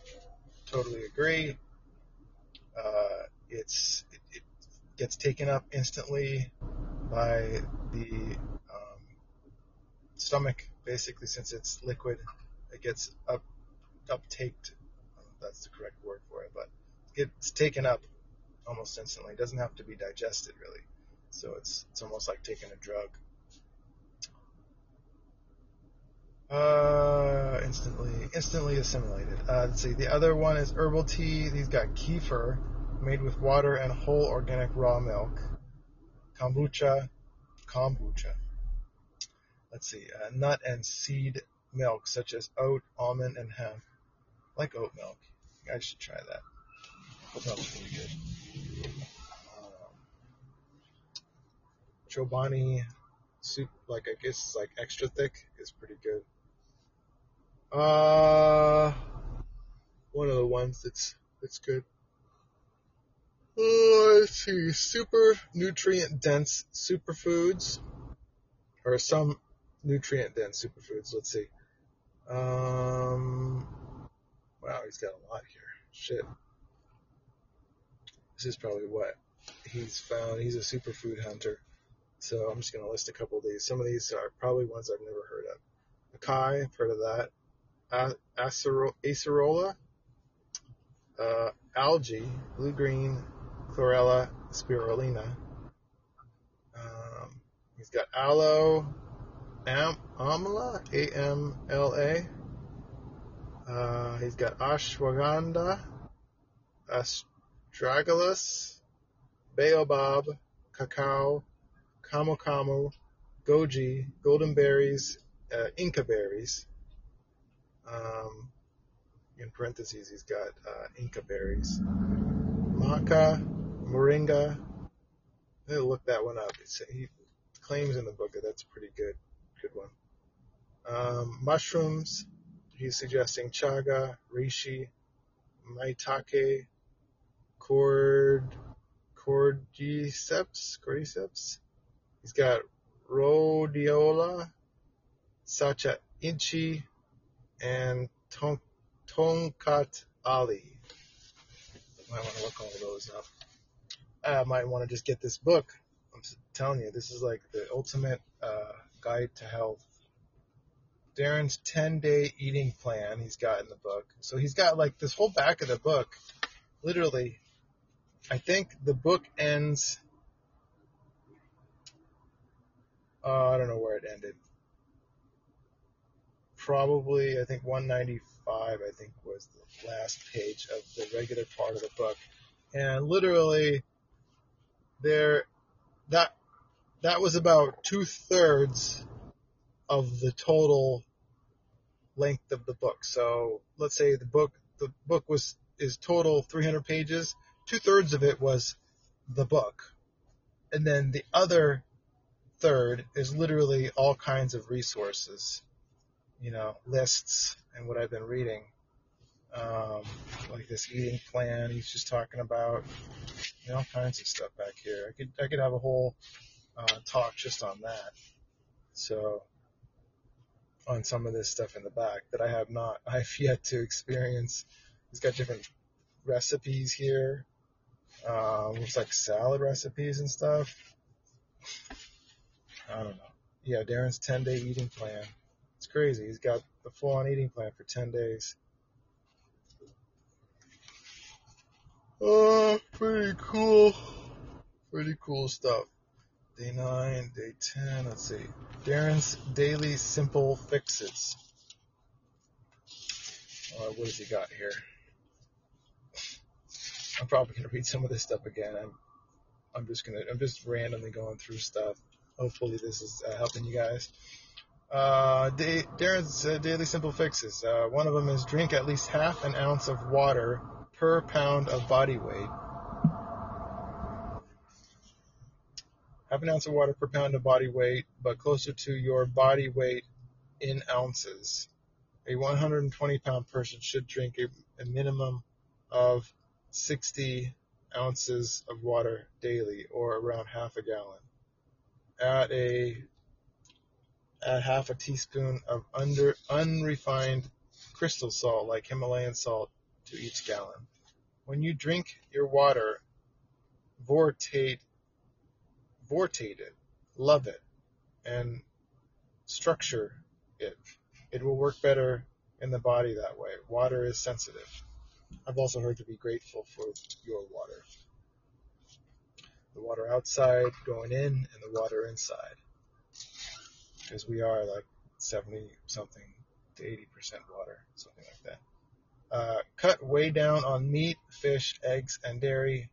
Totally agree. Uh, it's it, it gets taken up instantly by the stomach, basically, since it's liquid. It gets up uptaked. That's the correct word for it, but it gets taken up almost instantly. It doesn't have to be digested really. So it's it's almost like taking a drug. Uh, instantly, instantly assimilated. Uh, let's see. The other one is herbal tea. He's got kefir, made with water and whole organic raw milk. Kombucha, kombucha. Let's see. Uh, nut and seed milk, such as oat, almond, and hemp. like oat milk. I should try that. Oat milk's really good. Um, Chobani soup, like I guess like extra thick, is pretty good. Uh, one of the ones that's that's good. Uh, let's see, super nutrient dense superfoods, or some nutrient dense superfoods. Let's see. Um, wow, he's got a lot here. Shit. This is probably what he's found. He's a superfood hunter. So I'm just going to list a couple of these. Some of these are probably ones I've never heard of. Acai, I've heard of that acerola, uh, algae, blue green, chlorella spirulina. Um, he's got aloe, am, amla, A-M-L-A. Uh, he's got ashwagandha, astragalus, baobab, cacao, camu camu, goji, golden berries, uh, inca berries, um, in parentheses, he's got uh, Inca berries. Maca, Moringa. I look that one up. It's, he claims in the book that that's pretty good, good one. Um, mushrooms. He's suggesting chaga, reishi, maitake, cord, cordyceps, cordyceps. He's got rhodiola, sacha inchi, and Ton- Tongkat Ali. I want to look all those up. I might want to just get this book. I'm telling you, this is like the ultimate uh, guide to health. Darin's 10 day eating plan he's got in the book. So he's got like this whole back of the book. Literally, I think the book ends. Uh, I don't know where it ended probably, I think 195, I think was the last page of the regular part of the book. And literally there, that, that was about two thirds of the total length of the book. So let's say the book, the book was, is total 300 pages. Two thirds of it was the book. And then the other third is literally all kinds of resources you know, lists and what I've been reading. Um, like this eating plan he's just talking about, you know, all kinds of stuff back here. I could, I could have a whole, uh, talk just on that. So, on some of this stuff in the back that I have not, I've yet to experience. He's got different recipes here. Um, looks like salad recipes and stuff. I don't know. Yeah, Darin's 10 day eating plan. It's crazy. He's got the full on eating plan for 10 days. Oh, pretty cool. Pretty cool stuff. Day 9, day 10, let's see. Darin's Daily Simple Fixes. Uh, what has he got here? I'm probably going to read some of this stuff again. I'm, I'm just going to, I'm just randomly going through stuff. Hopefully this is uh, helping you guys. Uh, Darin's uh, daily simple fixes. Uh, one of them is drink at least half an ounce of water per pound of body weight. Half an ounce of water per pound of body weight, but closer to your body weight in ounces. A 120 pound person should drink a, a minimum of 60 ounces of water daily, or around half a gallon. Add a add half a teaspoon of under unrefined crystal salt, like Himalayan salt, to each gallon. When you drink your water, vortate, vortate it, love it, and structure it. It will work better in the body that way. Water is sensitive. I've also heard to be grateful for your water. The water outside going in and the water inside. Because we are like 70 something to 80% water, something like that. Uh, cut way down on meat, fish, eggs, and dairy,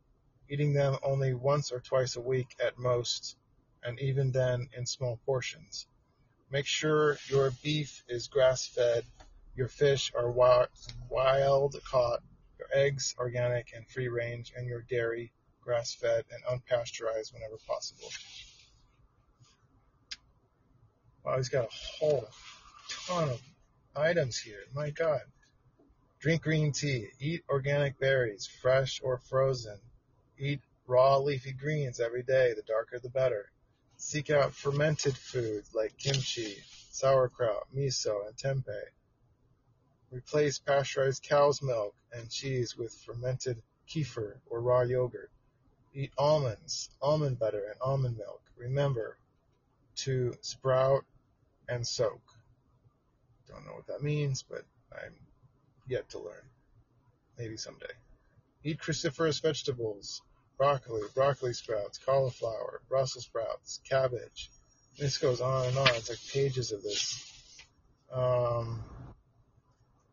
eating them only once or twice a week at most, and even then in small portions. Make sure your beef is grass fed, your fish are wild caught, your eggs organic and free range, and your dairy grass fed and unpasteurized whenever possible. Wow, he's got a whole ton of items here. My God. Drink green tea. Eat organic berries, fresh or frozen. Eat raw leafy greens every day. The darker the better. Seek out fermented foods like kimchi, sauerkraut, miso, and tempeh. Replace pasteurized cow's milk and cheese with fermented kefir or raw yogurt. Eat almonds, almond butter, and almond milk. Remember to sprout and soak. Don't know what that means, but I'm yet to learn. Maybe someday. Eat cruciferous vegetables, broccoli, broccoli sprouts, cauliflower, Brussels sprouts, cabbage. This goes on and on. It's like pages of this. Um,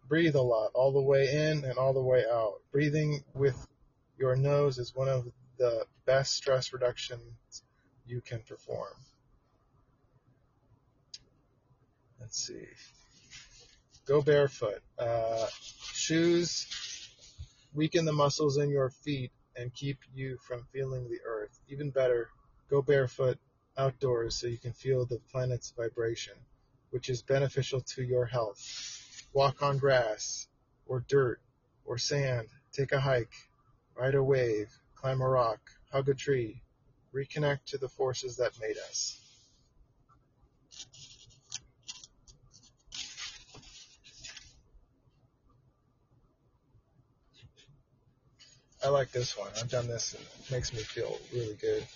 breathe a lot, all the way in and all the way out. Breathing with your nose is one of the best stress reductions you can perform. Let's see. Go barefoot. Uh, shoes weaken the muscles in your feet and keep you from feeling the earth. Even better, go barefoot outdoors so you can feel the planet's vibration, which is beneficial to your health. Walk on grass or dirt or sand. Take a hike. Ride a wave. Climb a rock. Hug a tree. Reconnect to the forces that made us. I like this one. I've done this and it makes me feel really good.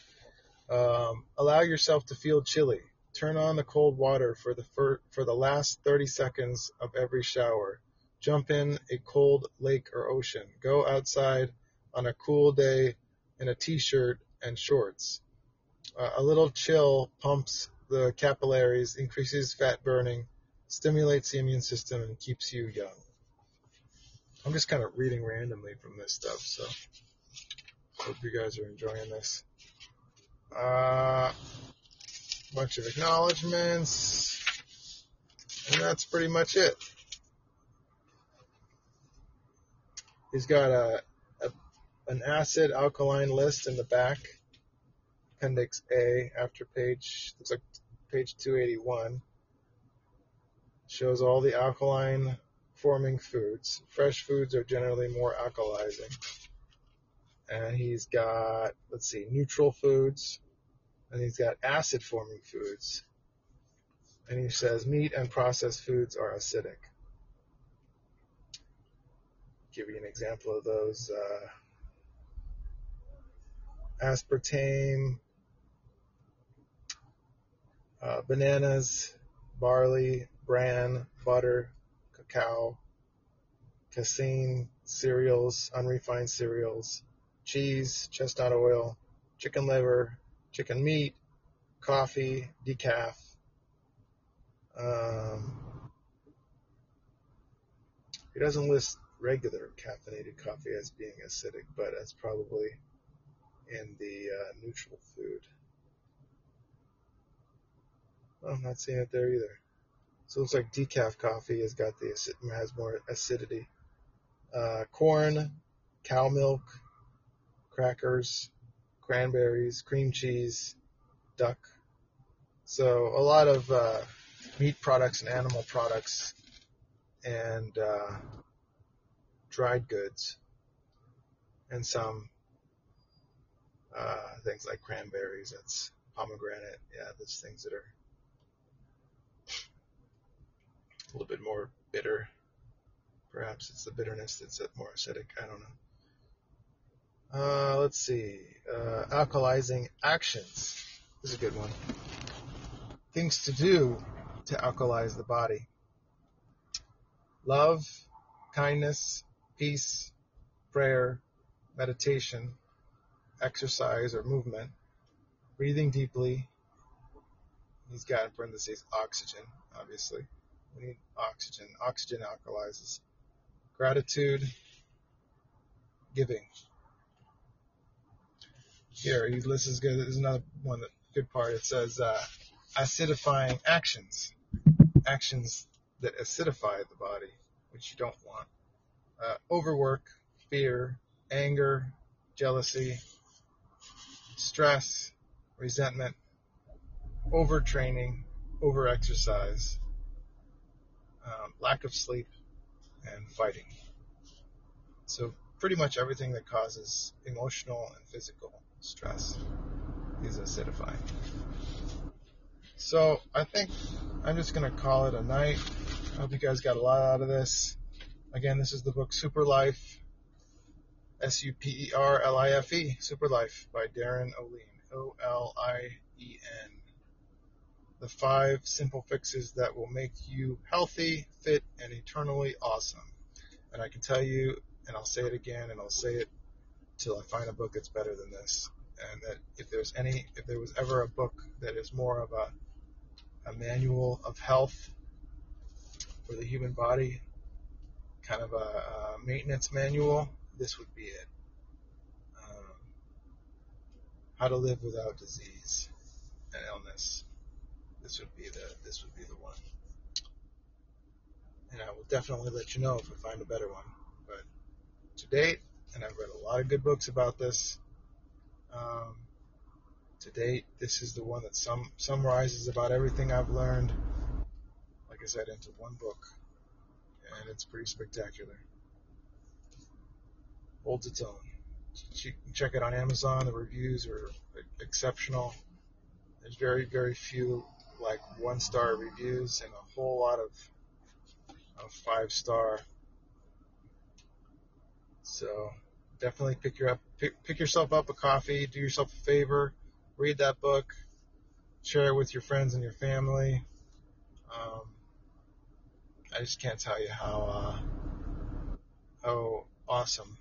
Um, allow yourself to feel chilly. Turn on the cold water for the fir- for the last 30 seconds of every shower. Jump in a cold lake or ocean. Go outside on a cool day in a t-shirt and shorts. Uh, a little chill pumps the capillaries, increases fat burning, stimulates the immune system, and keeps you young. I'm just kind of reading randomly from this stuff, so hope you guys are enjoying this. Uh, bunch of acknowledgments, and that's pretty much it. He's got a, a an acid alkaline list in the back, Appendix A, after page looks like page 281. Shows all the alkaline forming foods. Fresh foods are generally more alkalizing. And he's got, let's see, neutral foods. And he's got acid forming foods. And he says meat and processed foods are acidic. Give you an example of those. Uh, aspartame, uh, bananas, barley, bran, butter, cacao, casein, cereals, unrefined cereals, cheese, chestnut oil, chicken liver, chicken meat, coffee, decaf. Um, he doesn't list regular caffeinated coffee as being acidic, but it's probably in the uh, neutral food. Oh, I'm not seeing it there either. So it looks like decaf coffee has got the has more acidity. Uh, corn, cow milk, crackers, cranberries, cream cheese, duck. So a lot of uh, meat products and animal products and uh, dried goods and some uh, things like cranberries. That's pomegranate. Yeah, those things that are a little bit more bitter. Perhaps it's the bitterness that's more acidic. I don't know. Uh, let's see. Uh, alkalizing actions. This is a good one. Things to do to alkalize the body. Love, kindness, peace, prayer, meditation, exercise or movement, breathing deeply. He's got in parentheses oxygen, obviously. We need oxygen. Oxygen alkalizes. Gratitude, giving. Here, is good. There's another one that good part. It says uh, acidifying actions, actions that acidify the body, which you don't want. Uh, overwork, fear, anger, jealousy, stress, resentment, overtraining, overexercise, um, lack of sleep, and fighting. So pretty much everything that causes emotional and physical stress is acidifying. So I think I'm just going to call it a night. I hope you guys got a lot out of this. Again, this is the book Super Life, S-U-P-E-R-L-I-F-E, Super Life by Darin Olien, O-L-I-E-N. The five simple fixes that will make you healthy, fit, and eternally awesome. And I can tell you, and I'll say it again, and I'll say it till I find a book that's better than this. And that if there's any, if there was ever a book that is more of a, a manual of health for the human body, kind of a, a maintenance manual, this would be it. Um, how to live without disease and illness. This would be the this would be the one. And I will definitely let you know if I find a better one. But to date, and I've read a lot of good books about this. Um, to date, this is the one that sum, summarizes about everything I've learned, like I said, into one book. And it's pretty spectacular. Holds its own. You can check it on Amazon. The reviews are exceptional. There's very, very few like one star reviews and a whole lot of, of five star. So definitely pick your up, pick, pick yourself up a coffee, do yourself a favor, read that book, share it with your friends and your family. Um, I just can't tell you how uh, how awesome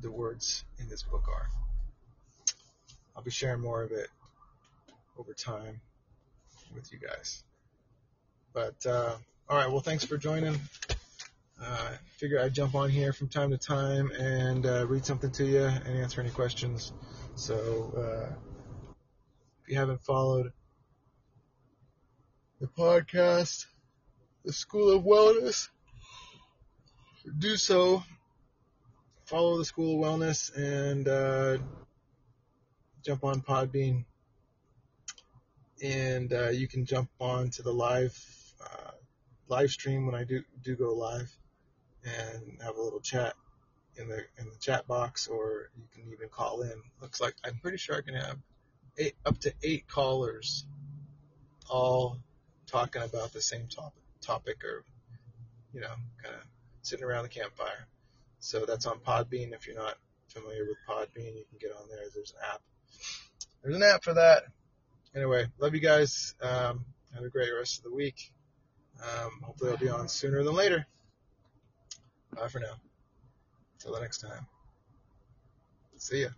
the words in this book are. I'll be sharing more of it over time with you guys. But uh, all right, well, thanks for joining. Uh, figure I'd jump on here from time to time and uh, read something to you and answer any questions. So uh, if you haven't followed the podcast, the School of Wellness, do so. Follow the School of Wellness and uh, jump on Podbean. And uh, you can jump on to the live uh, live stream when I do do go live and have a little chat in the in the chat box, or you can even call in. Looks like I'm pretty sure I can have eight up to eight callers, all talking about the same topic, topic or you know, kind of sitting around the campfire. So that's on Podbean. If you're not familiar with Podbean, you can get on there. There's an app. There's an app for that. Anyway, love you guys. Um, have a great rest of the week. Um, hopefully I'll be on sooner than later. Bye for now. Till the next time. See ya.